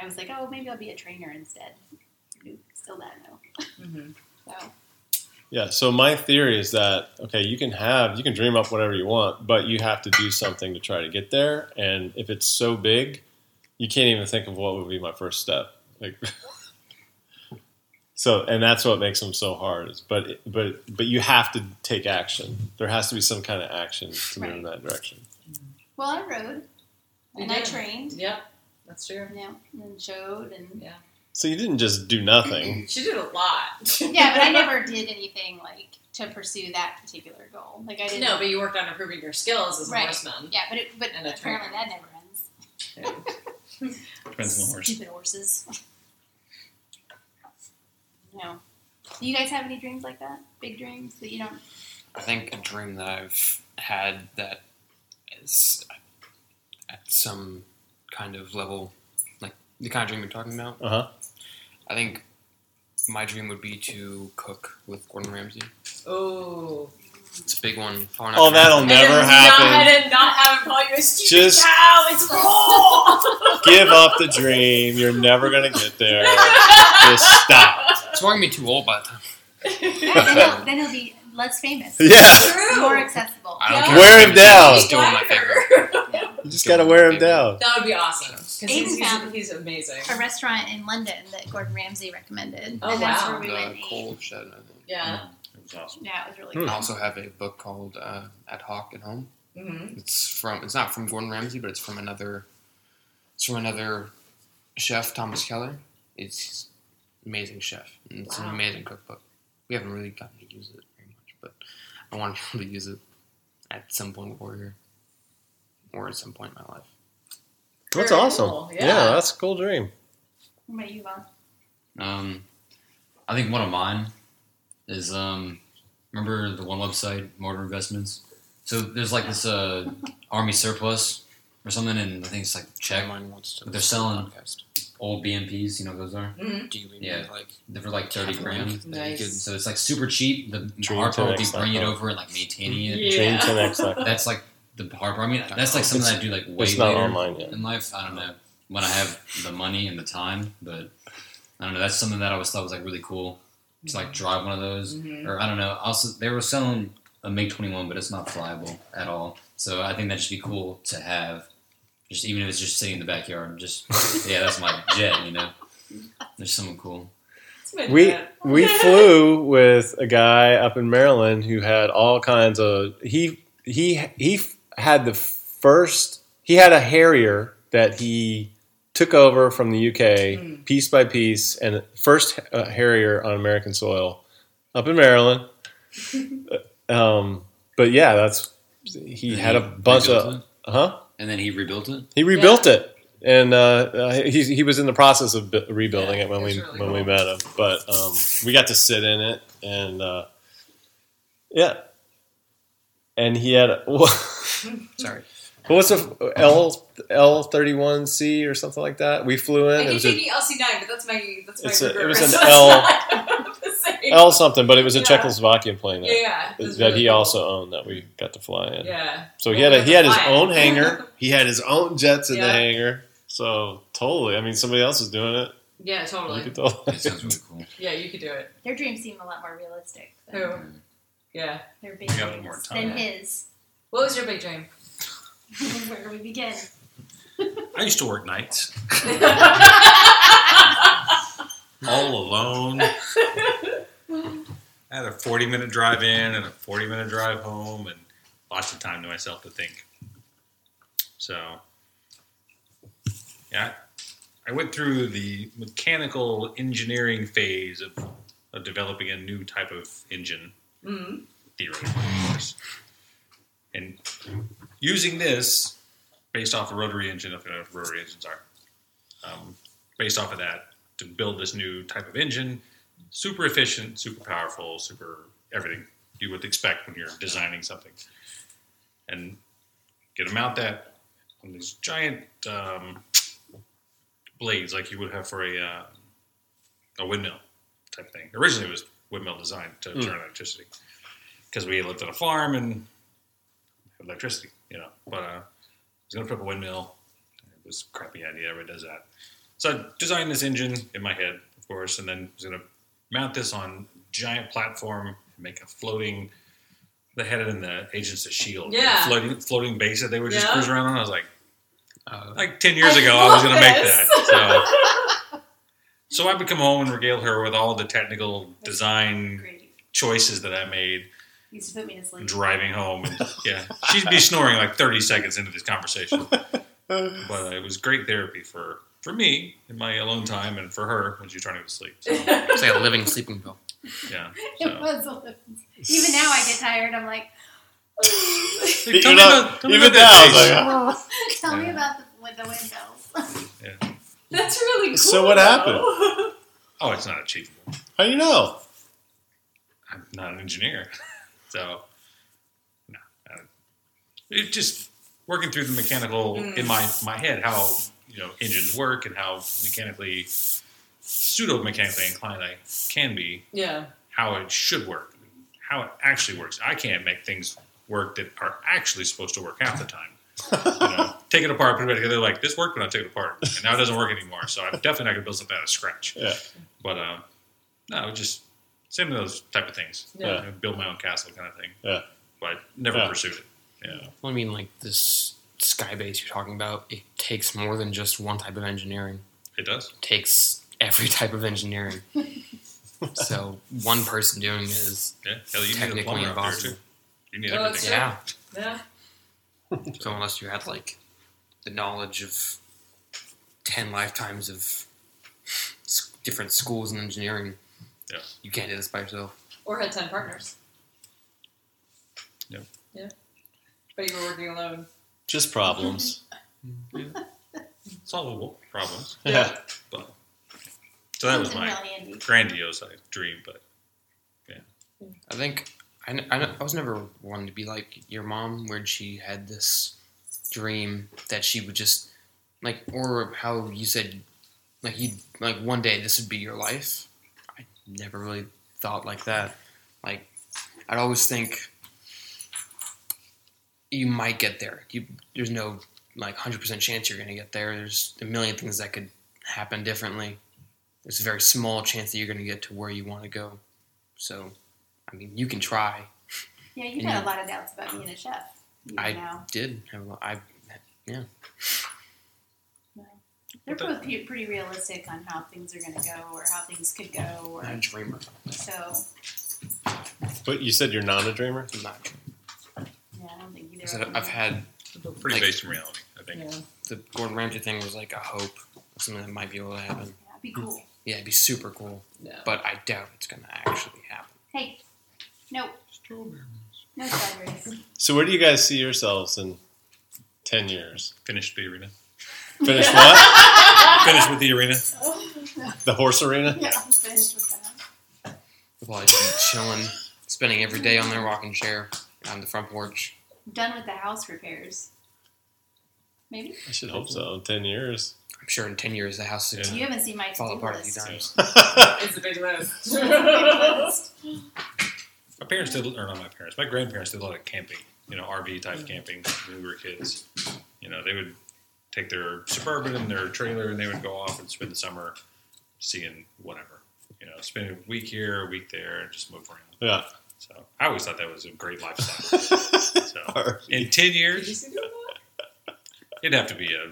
I was like, oh, maybe I'll be a trainer instead. Nope, Still that no.
Mm-hmm.
So
Yeah. So my theory is that okay, you can have you can dream up whatever you want, but you have to do something to try to get there. And if it's so big, you can't even think of what would be my first step. Like. So and that's what makes them so hard. is- But but but you have to take action. There has to be some kind of action to move in that direction.
well, I rode,
You
and I trained,
Yep, that's true.
yeah, and showed, and yeah.
So you didn't just do nothing.
She did a lot.
yeah, but I never did anything like to pursue that particular goal. Like I didn't.
No, but you worked on improving your skills as a
Right.
horseman.
yeah, but it, but
And
apparently that never ends.
Depends on the horse.
Stupid horses. No. Do you guys have any dreams like that? Big dreams that you don't?
I think a dream that I've had that is at some kind of level, like the kind of dream you're talking about.
Uh huh.
I think my dream would be to cook with Gordon Ramsay.
Oh.
It's a big one. Probably not
Oh,
gonna
that'll
happen.
never
and
happen.
Not, and not have him call you a stupid
Just-
cow. It's cool.
Give up the dream. You're never gonna get there. Just stop.
It's gonna be too old by the time.
then, he'll, then he'll be less famous,
Yeah.
True.
more accessible.
I don't
Yeah.
Wear him down.
He's still one of my favorite.
You just gotta wear him down.
That would be awesome.
Aiden
he's, he's, he's amazing.
A restaurant in London that Gordon Ramsay recommended,
Oh,
and that's
wow.
where we
The
went. and ate.
coal shed. I think.
Yeah.
It was awesome.
Yeah, it was really
Hmm.
good.
I also have a book called uh, Ad Hoc at Home.
Mm-hmm.
It's from. It's not from Gordon Ramsay, but it's from another. It's from another chef, Thomas Keller. It's amazing chef. And it's
Wow.
an amazing cookbook. We haven't really gotten to use it very much, but I want to be able to use it at some point before here, or at some point in my life.
That's
Very
awesome.
cool,
Yeah.
yeah.
that's a cool dream.
What about you, Vaughn?
Um, I think one of mine is um, remember the one website, Mortar Investments. So there's like this uh, army surplus or something, and I think it's like Czech
Mine wants to.
But they're selling-
Podcast.
Old BMPs. You know those are?
Mm-hmm.
Do you mean
Yeah.
like
They're for like thirty
half
grand.
week that you
Nice.
could-
So it's like super cheap. The
Dream
hard part would be bringing it over and like maintaining it.
Yeah.
Dream 10x.
That's like the hard part. I mean, that's like something
It's-
I do like way
It's not
later
online yet.
in life. I don't know when I have the money and the time, but I don't know. That's something that I always thought was like really cool to like drive one of those,
Mhm.
or I don't know. Also, they were selling a MiG twenty one, but it's not flyable at all. So I think that should be cool to have, just even if it's just sitting in the backyard. Just yeah, that's my jet. You know, there's something cool.
We we flew with a guy up in Maryland who had all kinds of he he he f- had the first he had a Harrier that he took over from the UK
Mm.
piece by piece and first uh, Harrier on American soil up in Maryland. um, but yeah, that's he had a bunch of huh.
And then he rebuilt it.
He rebuilt it, and uh, uh, he he was in the process of bu- rebuilding
Yeah,
it when
it
we
really
when we met him. But um, we got to sit in it, and uh, yeah, and he had a, what
Sorry.
was a L L thirty one C or something like that. We flew
I
in. It was a
thinking LC9, but that's my that's my
It's a- it was an L-
it's not the same.
L something, but it was a
Yeah.
Czechoslovakian plane that,
yeah. it
that
really
he
cool.
also owned that we got to fly in.
Yeah.
So he had a, he had his
to
own hangar. He had his own jets in the hangar. So totally, I mean, somebody else is doing it.
Yeah,
You
totally.
could totally.
It sounds really cool.
Yeah, you could do it.
Their dreams seem a lot more realistic than
Who? Mm-hmm. Yeah.
their big
We got a little
dreams
more
than
time.
his.
What was your big dream?
Where do we begin?
I used to work nights all alone. I had a 40 minute drive in and a 40 minute drive home, and lots of time to myself to think. So, yeah, I went through the mechanical engineering phase of, of developing a new type of engine,
mm
theoretically, of course. And using this, based off a rotary engine, if you know what rotary engines are, um, based off of that, to build this new type of engine, super efficient, super powerful, super everything you would expect when you're designing something. And get to mount that on these giant um, blades like you would have for a uh, a windmill type thing. Originally, it was windmill designed to
Mm.
turn electricity because we lived on a farm and electricity, you know. But uh, I was going to put up a windmill. It was a crappy idea. Everybody does that. So I designed this engine in my head, of course, and then I was going to mount this on giant platform, make a floating. They had it in the Agents of Shield,
Yeah.
floating floating base that they would just
Yeah.
cruise around on. I was like,
Uh,
like ten years
I
ago, I was going to make that. So, so I would come home and regale her with all the technical design
Great.
choices that I made
Used to put me to sleep.
driving home. And, yeah, she'd be snoring like thirty seconds into this conversation, but uh, it was great therapy for for me in my alone time, and for her when she's trying to go to sleep. So,
it's like a living sleeping pill.
yeah.
It was a little- Even now, I get tired. I'm like,
Hey,
You're
tell me about, tell me
even
about that
now,
face.
it's
tell me about the, with the wind bells.
That's really cool.
So what
though.
happened?
Oh, it's not achievable.
How do you know?
I'm not an engineer, so no. I It just working through the mechanical
Mm.
in my my head how you know engines work and how mechanically pseudo mechanically inclined I can be,
yeah.
how it should work, how it actually works. I can't make things work that are actually supposed to work half the time. You know, take it apart, put it back together. Like this worked, but I took it apart, and now it doesn't work anymore. So I'm definitely not going to build something out of scratch.
Yeah.
But um, no, just same with those type of things.
Yeah.
You know, build my own castle kind of thing.
Yeah.
But never
Yeah.
pursued it. Yeah.
Well, I mean, like this sky base you're talking about, it takes more than just one type of engineering.
It does.
It takes every type of engineering. so one person doing it is
Yeah. Hell, you need a
technically
there
impossible.
too. You need
oh, Well,
everything.
Yeah.
Yeah.
So unless you had like the knowledge of ten lifetimes of different schools in engineering,
Yeah.
you can't do this by yourself.
Or had 10 partners.
Yeah.
Yeah. But you were working alone.
Just problems.
Solvable problems.
yeah.
But so that was my grandiose dream. But yeah.
I think I, I, I was never one to be like your mom, where she had this dream that she would just like, or how you said, like you like one day this would be your life. I never really thought like that. Like I'd always think you might get there. You there's no like hundred percent chance you're gonna get there. There's a million things that could happen differently. There's a very small chance that you're gonna get to where you want to go. So, I mean, you can try.
Yeah, you've
And
had
you-
a lot of doubts about being a chef.
I-
know.
Did have a lot, I
yeah. They're
both pretty realistic on how things are going to go or how things could go. Or,
I'm a dreamer.
so,
But you said you're not a dreamer?
I'm not.
Yeah, I don't think either
I said
of them
I've had
pretty
Like-
based in reality, I think.
Yeah.
the Gordon Ramsay thing was like a hope, something that might be able to happen.
Yeah, it'd be cool.
Yeah, it'd be super cool,
Yeah.
but I doubt it's gonna actually happen.
Hey, no, no strawberries.
So where do you guys see yourselves in 10 years?
Finished the arena.
Finish what?
Finished with the arena.
The horse arena?
yeah, I'm finished with that.
We'll probably just be chilling, spending every day on their rocking chair on the front porch.
Done with the house repairs. Maybe
I should hope so. In 10 years.
I'm sure in ten years the house is
Yeah.
you haven't seen my
fall
to-do
apart a few
list.
times.
It's a big list.
My parents did, or not my parents, my grandparents did a lot of camping, you know, RV type mm. camping when we were kids. You know, they would take their Suburban and their trailer and they would go off and spend the summer seeing whatever. You know, spend a week here, a week there, and just move around.
Yeah.
So I always thought that was a great lifestyle. so in 10 years, it'd have to be a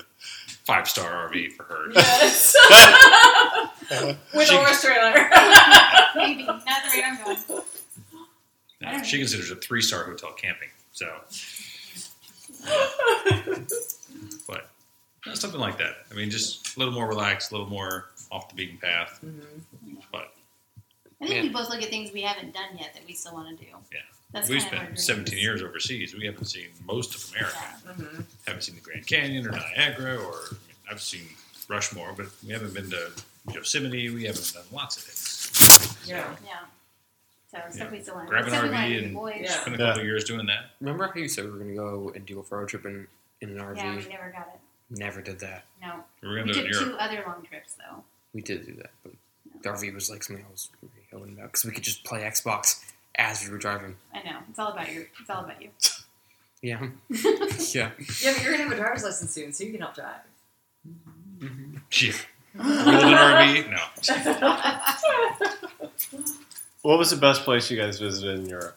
five star RV for her.
Yes. With
She-
a horse trailer.
Maybe not the rate I'm going.
Now, she considers a three star hotel camping. So, but you something like that. I mean, just a little more relaxed, a little more off the beaten path. But
I think
Yeah.
we both look at things we haven't done yet that we still want to do.
Yeah.
that's
we've
kind of our
spent 17 years overseas. We haven't seen most of America.
Yeah.
Mhm.
Haven't seen the Grand Canyon or Niagara, or I mean, I've seen Rushmore, but we haven't been to Yosemite. We haven't done lots of things.
Yeah.
Yeah. So stuff
Yeah.
we still want to
Grab an RV and-
boys.
Yeah.
Spent a
Yeah.
couple of years doing that.
Remember how you said we were gonna go and do a road trip in, in an RV?
Yeah, we never got it.
Never did that.
No,
We're
we
gonna do it in
two
Europe.
other long trips though.
We did do that, but the RV was like something I was really hoping about because we could just play Xbox as we were driving.
I know it's all about you. It's all about you.
Yeah, yeah.
Yeah, but you're gonna have a driver's license soon, so you can help drive.
hmm
Yeah. Golden RV? No.
What was the best place you guys visited in Europe?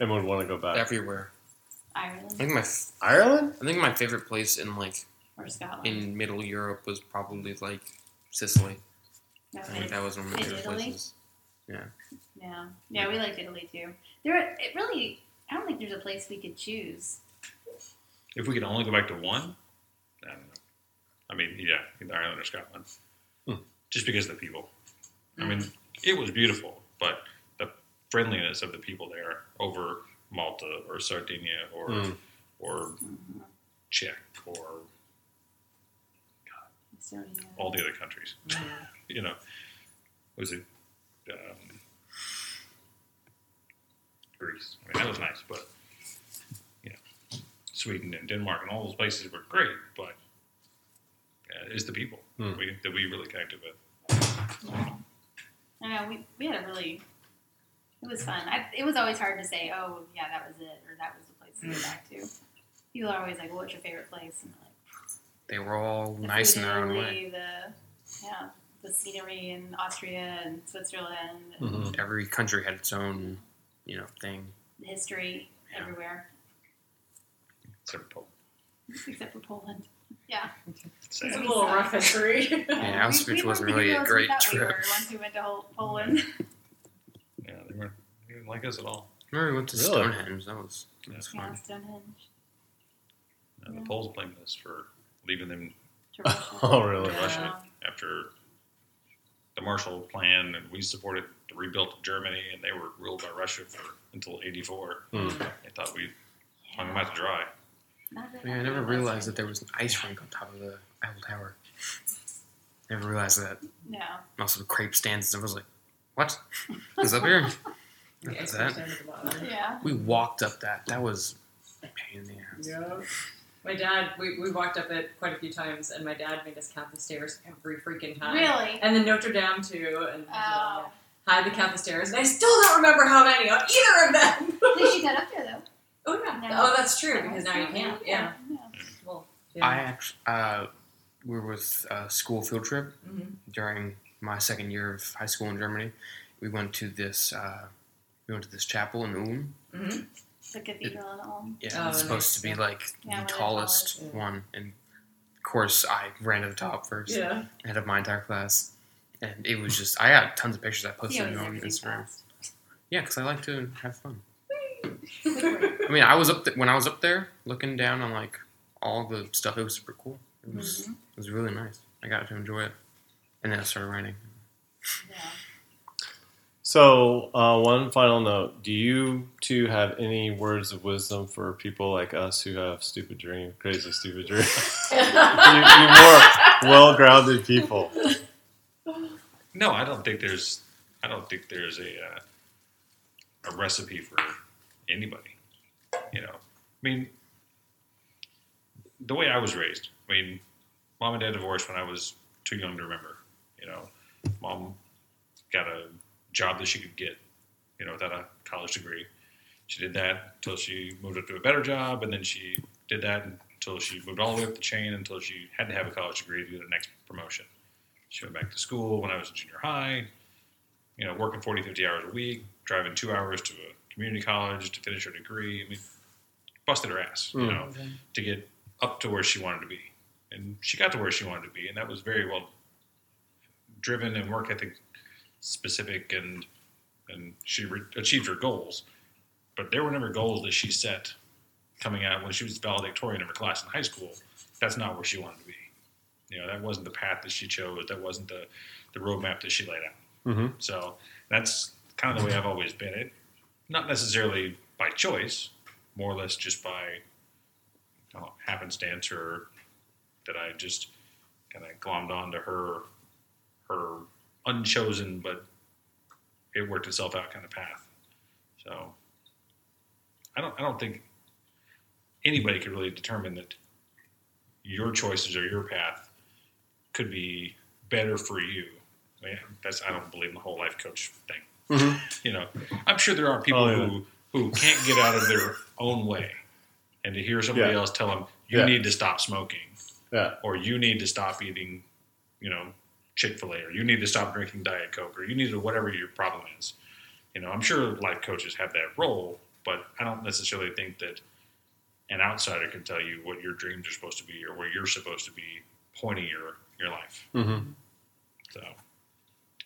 And would want to go back?
Everywhere. I
Ireland
think my f-
Ireland?
I think my favorite place in like
or Scotland.
in Middle Europe was probably like Sicily.
No,
I think that was one of my
in
favorite
Italy?
places.
yeah, yeah, Yeah, we liked Italy too. There, it really. I don't think there's a place we could choose.
If we could only go back to one, I don't know. I mean, yeah, either Ireland or Scotland.
Hmm.
Just because of the people. I mean, it was beautiful, but the friendliness of the people there over Malta or Sardinia or
Mm.
or Czech or
So yeah.
all the other countries. you know, was it um, Greece? I mean, that was nice, but you know, Sweden and Denmark and all those places were great, but uh, it's the people
Hmm.
we, that we really connected with.
I know we, we had a really. It was fun. I, it was always hard to say, oh yeah, that was it, or that was the place to go back to. People are always like, well, "What's your favorite place?" And like,
They were all
the
nice in their own way.
The yeah, the scenery in Austria and Switzerland, and
Mhm.
Every country had its own, you know, thing.
the history
Yeah.
everywhere
Except for Poland.
except for Poland. Yeah,
Sad.
It's a little rough history.
Yeah, Auschwitz wasn't really a great
we thought we
trip.
once we went to Poland.
Yeah, they weren't, they didn't like us at all.
Remember we went to
Really?
Stonehenge. That was that was
yeah,
fun.
Stonehenge.
And
Yeah.
the Poles blamed us for leaving them
To Russia.
Oh, really?
to
Yeah.
Russia after the Marshall Plan, and we supported the rebuilt of Germany, and they were ruled by Russia for until '84.
Hmm.
They thought we hung them out to dry.
Yeah, I
I
never
realized
realized that there was an ice rink on top of the Eiffel Tower. Never realized that.
No.
And also the crepe stands. I was like, what? Is up here?
Yeah,
What's that?
Yeah.
We walked up that. That was a pain in the ass.
Yeah. My dad, we, we walked up it quite a few times, and my dad made us count the stairs every freaking time.
Really?
And then Notre Dame too, and
Oh.
had to count the stairs, and I still don't remember how many on either of them.
At least you got up there though.
oh yeah.
Now-
oh, that's true because now you can't. Yeah.
yeah.
Well, yeah.
I actually, uh, we were with a school field trip
Mhm.
during my second year of high school in Germany. We went to this, uh, we went to this chapel in Ulm.
Mhm.
The cathedral and all.
Yeah,
Oh,
it's supposed
nice,
to be like
Yeah,
the
the
tallest
tallest, yeah.
one, and of course I ran to the top first,
Yeah.
ahead of my entire class. And it was just, I had tons of pictures I posted
always
on Instagram.
fast.
Yeah, because I like to have fun. I mean, I was up th- when I was up there looking down on like all the stuff. It was super cool. It was
Mhm.
it was really nice. I got to enjoy it, and then it started raining.
Yeah.
So, uh, one final note: Do you two have any words of wisdom for people like us who have stupid dreams, crazy stupid dreams? you, you more well-grounded people.
No, I don't think there's. I don't think there's a uh, a recipe for anybody. You know, I mean, the way I was raised. I mean, mom and dad divorced when I was too young to remember. You know, mom got a job that she could get. You know, without a college degree. She did that until she moved up to a better job, and then she did that until she moved all the way up the chain until she had to have a college degree to do the next promotion. She went back to school when I was in junior high, you know, working 40, 50 hours a week, driving two hours to a community college to finish her degree. I mean, busted her ass, you
Mm.
know, to get up to where she wanted to be. And she got to where she wanted to be, and that was very well driven and work ethic specific, and and she re- achieved her goals. But there were never goals that she set coming out when she was valedictorian of her class in high school. That's not where she wanted to be. You know, that wasn't the path that she chose. That wasn't the, the roadmap that she laid out.
Mm-hmm.
So that's kind of the way I've always been. It not necessarily by choice, more or less just by know, happenstance or that I just kind of glommed onto her her unchosen but it worked itself out kind of path. So I don't I don't think anybody could really determine that your choices or your path could be better for you. I mean, that's I don't believe in the whole life coach thing.
Mhm.
You know, I'm sure there are people
Oh, yeah.
who who can't get out of their own way, and to hear somebody
Yeah.
else tell them you
Yeah.
need to stop smoking,
Yeah.
or you need to stop eating, you know, Chick Fil A, or you need to stop drinking Diet Coke, or you need to whatever your problem is. You know, I'm sure life coaches have that role, but I don't necessarily think that an outsider can tell you what your dreams are supposed to be or where you're supposed to be pointing your your life.
Mm-hmm.
So,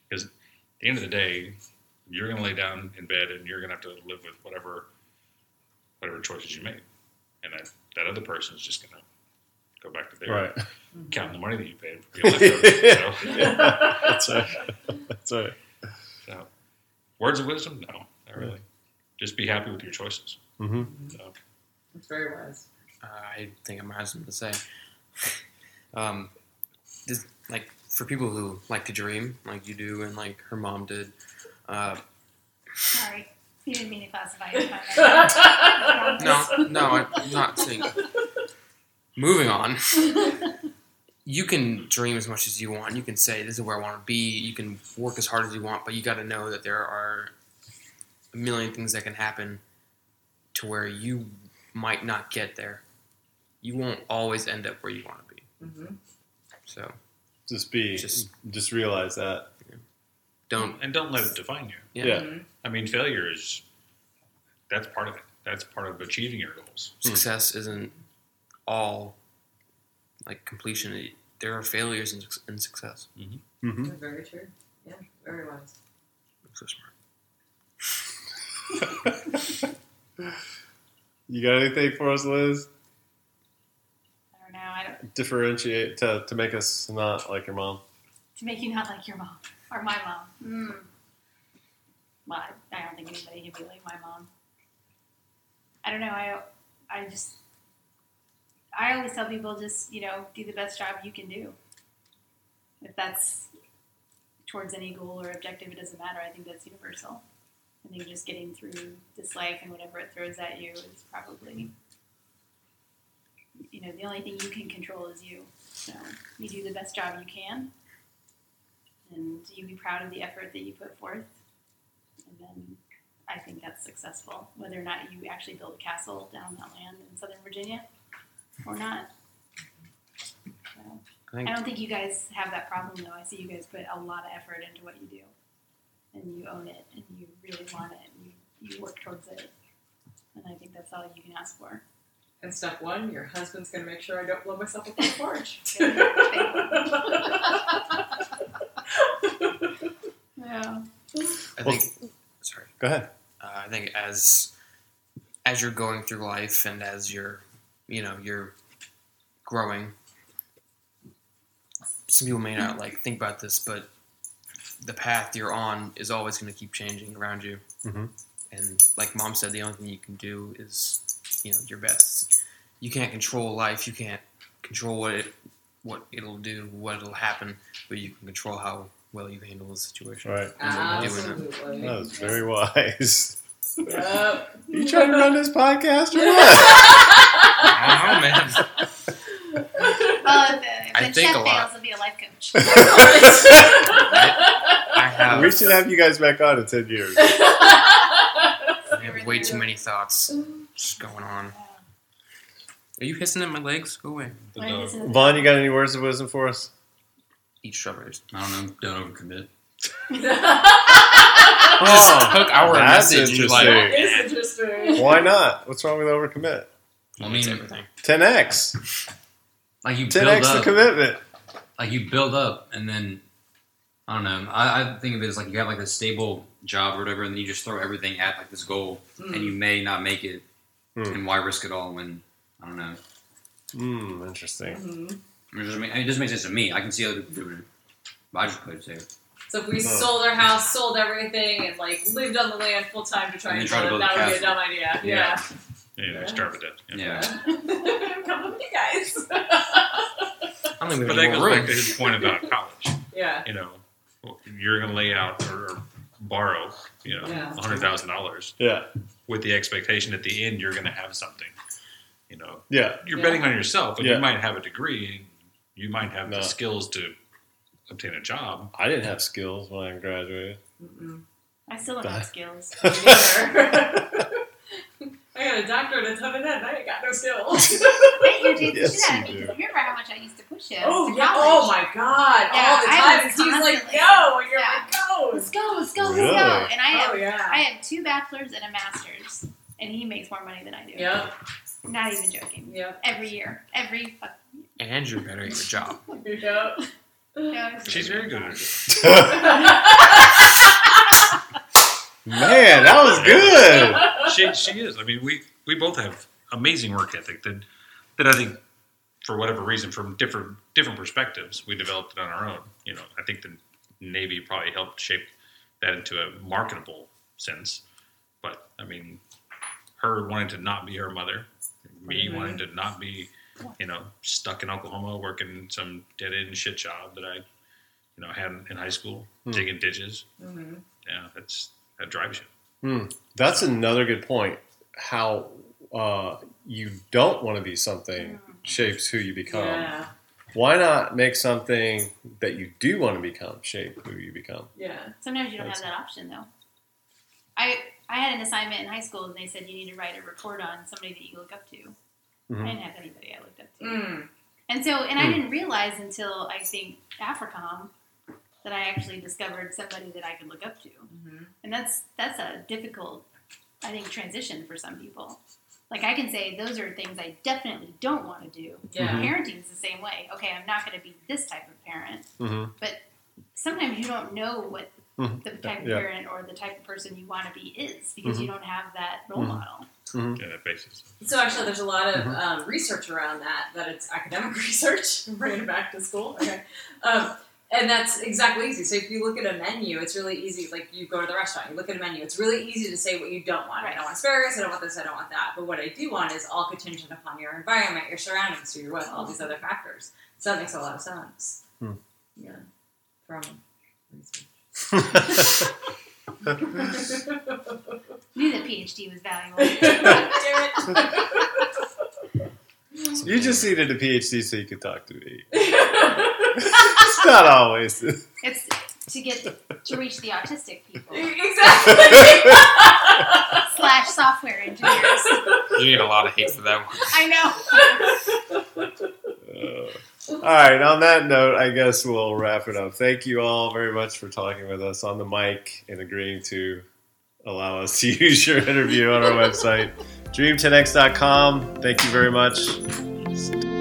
because at the end of the day, you're going to lay down in bed and you're going to have to live with whatever whatever choices you make, and that that other person is just going to go back to their
Right.
Counting the money that you paid for your life coach. So,
Yeah. That's right. That's right.
so, words of wisdom? No, not really. Just be happy with your choices.
Mm-hmm.
So,
It's very wise.
Uh, I think I might have something to say. Um, this, like for people who like to dream, like you do, and like her mom did. Uh,
Sorry, you didn't mean to classify it. by
no, no, I'm not saying. Moving on. You can dream as much as you want. You can say, "This is where I want to be." You can work as hard as you want, but you got to know that there are a million things that can happen to where you might not get there. You won't always end up where you want to be.
Mhm.
So
Just be.
Just-
Just, realize that.
don't.
and don't let it define you.
Yeah.
Yeah.
Mhm.
I mean, failure is that's part of it. That's part of achieving your goals.
Success isn't all like completion. There are failures in, in success.
Mm-hmm.
Very true. Yeah, very wise.
So smart.
You got anything for us, Liz?
I don't know. I don't,
Differentiate to, to make us not like your mom.
to make you not like your mom or my mom. Mm. Well, I, I don't think anybody can be like my mom. I don't know. I I just I always tell people just you know do the best job you can do. If that's towards any goal or objective, it doesn't matter. I think that's universal. I think just getting through this life and whatever it throws at you is probably you know the only thing you can control is you. So you do the best job you can, and you be proud of the effort that you put forth, and then I think that's successful. Whether or not you actually build a castle down on that land in Southern Virginia or not. So,
I think
I don't think you guys have that problem though. I see you guys put a lot of effort into what you do, and you own it, and you really want it, and you, you work towards it, and I think that's all you can ask for.
And step one, your husband's gonna make sure I don't blow myself up on the porch.
Yeah.
I
Well-
think. Sorry.
Go ahead.
Uh, I think as as you're going through life and as you're, you know, you're growing. Some people may not like think about this, but the path you're on is always going to keep changing around you.
Mhm.
And like mom said, the only thing you can do is, you know, your best. You can't control life. You can't control what it, what it'll do, what it'll happen, but you can control how well you handle the situation.
Right.
Absolutely.
That was very wise.
Yep.
you trying to run this podcast or what?
Oh, I don't know, man.
Well, if, if
I
the
think
chef
a lot.
fails, it'll be a life coach.
I have,
we should have you guys back on in 10 years.
I have way too many thoughts just going on. Are you hissing at my legs? Go away.
The
Why
dog.
is it-
Vaughn, you got any words of wisdom for us?
Eat strawberries.
I don't know. Don't overcommit.
Oh,
took our
that's
message and you're like.
That is interesting.
Why not? What's wrong with overcommit?
I mean,
everything.
10x.
like you build
10x the commitment.
like you build up, and then I don't know. I, I think of it as like you have like a stable job or whatever, and then you just throw everything at like this goal, and you may not make it.
Hmm.
And why risk it all when I don't know?
Hmm, interesting.
Mhm.
It doesn't, make, it doesn't make sense to me. I can see other people doing it, but I just put it there.
So if we
Oh.
sold our house, sold everything, and like lived on the land full time to try
And
and,
then try to
build it,
build
that would be a dumb idea.
Yeah.
Yeah.
Yeah, start with that.
Yeah.
Come with me, guys.
I don't think we
But that
any
goes
more
back
room.
to his point about college.
yeah.
You know, you're going to lay out or, or borrow, you know,
Yeah.
hundred thousand dollars
Yeah.
with the expectation at the end you're going to have something. You know,
Yeah.
you're
Yeah.
betting on yourself, and
Yeah.
you might have a degree, and you might have
No.
the skills to obtain a job.
I didn't have skills when I graduated.
Mm-mm.
I still don't
Bye.
have skills.
Me neither. I got a doctorate in ton of that, and I ain't got no skills.
That irritates
Yes,
the shit out of
you
me
do.
because remember how much I used to push him.
oh yeah!
college.
Oh my god!
Yeah,
All the
I
time,
was
and he's like,
constantly-
"Go!" and you're
Yeah.
like, "Go!"
Let's go, let's go, let's
Really?
go. And I oh, have,
Oh yeah.
I have two bachelors and a master's, and he makes more money than I do.
Yep.
Not even joking.
Yep.
Every year, every fucking
And you're better at your job.
Yep.
no,
She's very good at it.
Man, that was good.
she she is. I mean, we we both have amazing work ethic that that I think, for whatever reason, from different different perspectives, we developed it on our own. You know, I think the Navy probably helped shape that into a marketable sense. But I mean, her wanting to not be her mother, me
Mhm.
wanting to not be, you know, stuck in Oklahoma working some dead end shit job that I, you know, had in high school,
Hmm.
digging ditches.
Mhm.
Yeah, that's that drives you.
Hmm. That's another good point. How uh, you don't want to be something shapes who you become.
Yeah.
Why not make something that you do want to become shape who you become?
Yeah.
Sometimes you don't
That's-
have that option though. I I had an assignment in high school and they said you need to write a report on somebody that you look up to. I
Mhm.
didn't have anybody I looked up to.
Mm.
And so, and I
Hmm.
didn't realize until I think AFRICOM that I actually discovered somebody that I could look up to.
Mhm.
And that's that's a difficult, I think, transition for some people. Like I can say those are things I definitely don't want to do.
Yeah.
Mhm.
Parenting is the same way. Okay, I'm not going to be this type of parent.
Mhm.
Sometimes you don't know what
Mhm.
the type of
Yeah.
parent or the type of person you want to be is because you don't have that role
Mhm.
model.
Yeah, that basis.
So actually, there's a lot of um, research around that. That it's academic research. Bringing it back to school. Okay. Um, and that's exactly easy. So if you look at a menu, it's really easy. Like you go to the restaurant, you look at a menu. It's really easy to say what you don't want.
Right.
I don't want asparagus. I don't want this. I don't want that. But what I do want is all contingent upon your environment, your surroundings, who you're with, all these other factors. So that makes a lot of sense.
Hmm.
Yeah. From research.
Knew that PhD was valuable.
Damn it.
you just needed a PhD so you could talk to me. It's not always.
it's to get to reach the autistic people
exactly.
slash software engineers.
You get a lot of hate for that one.
I know.
Uh, all right. On that note, I guess we'll wrap it up. Thank you all very much for talking with us on the mic and agreeing to allow us to use your interview on our website, dream10x.com. Thank you very much.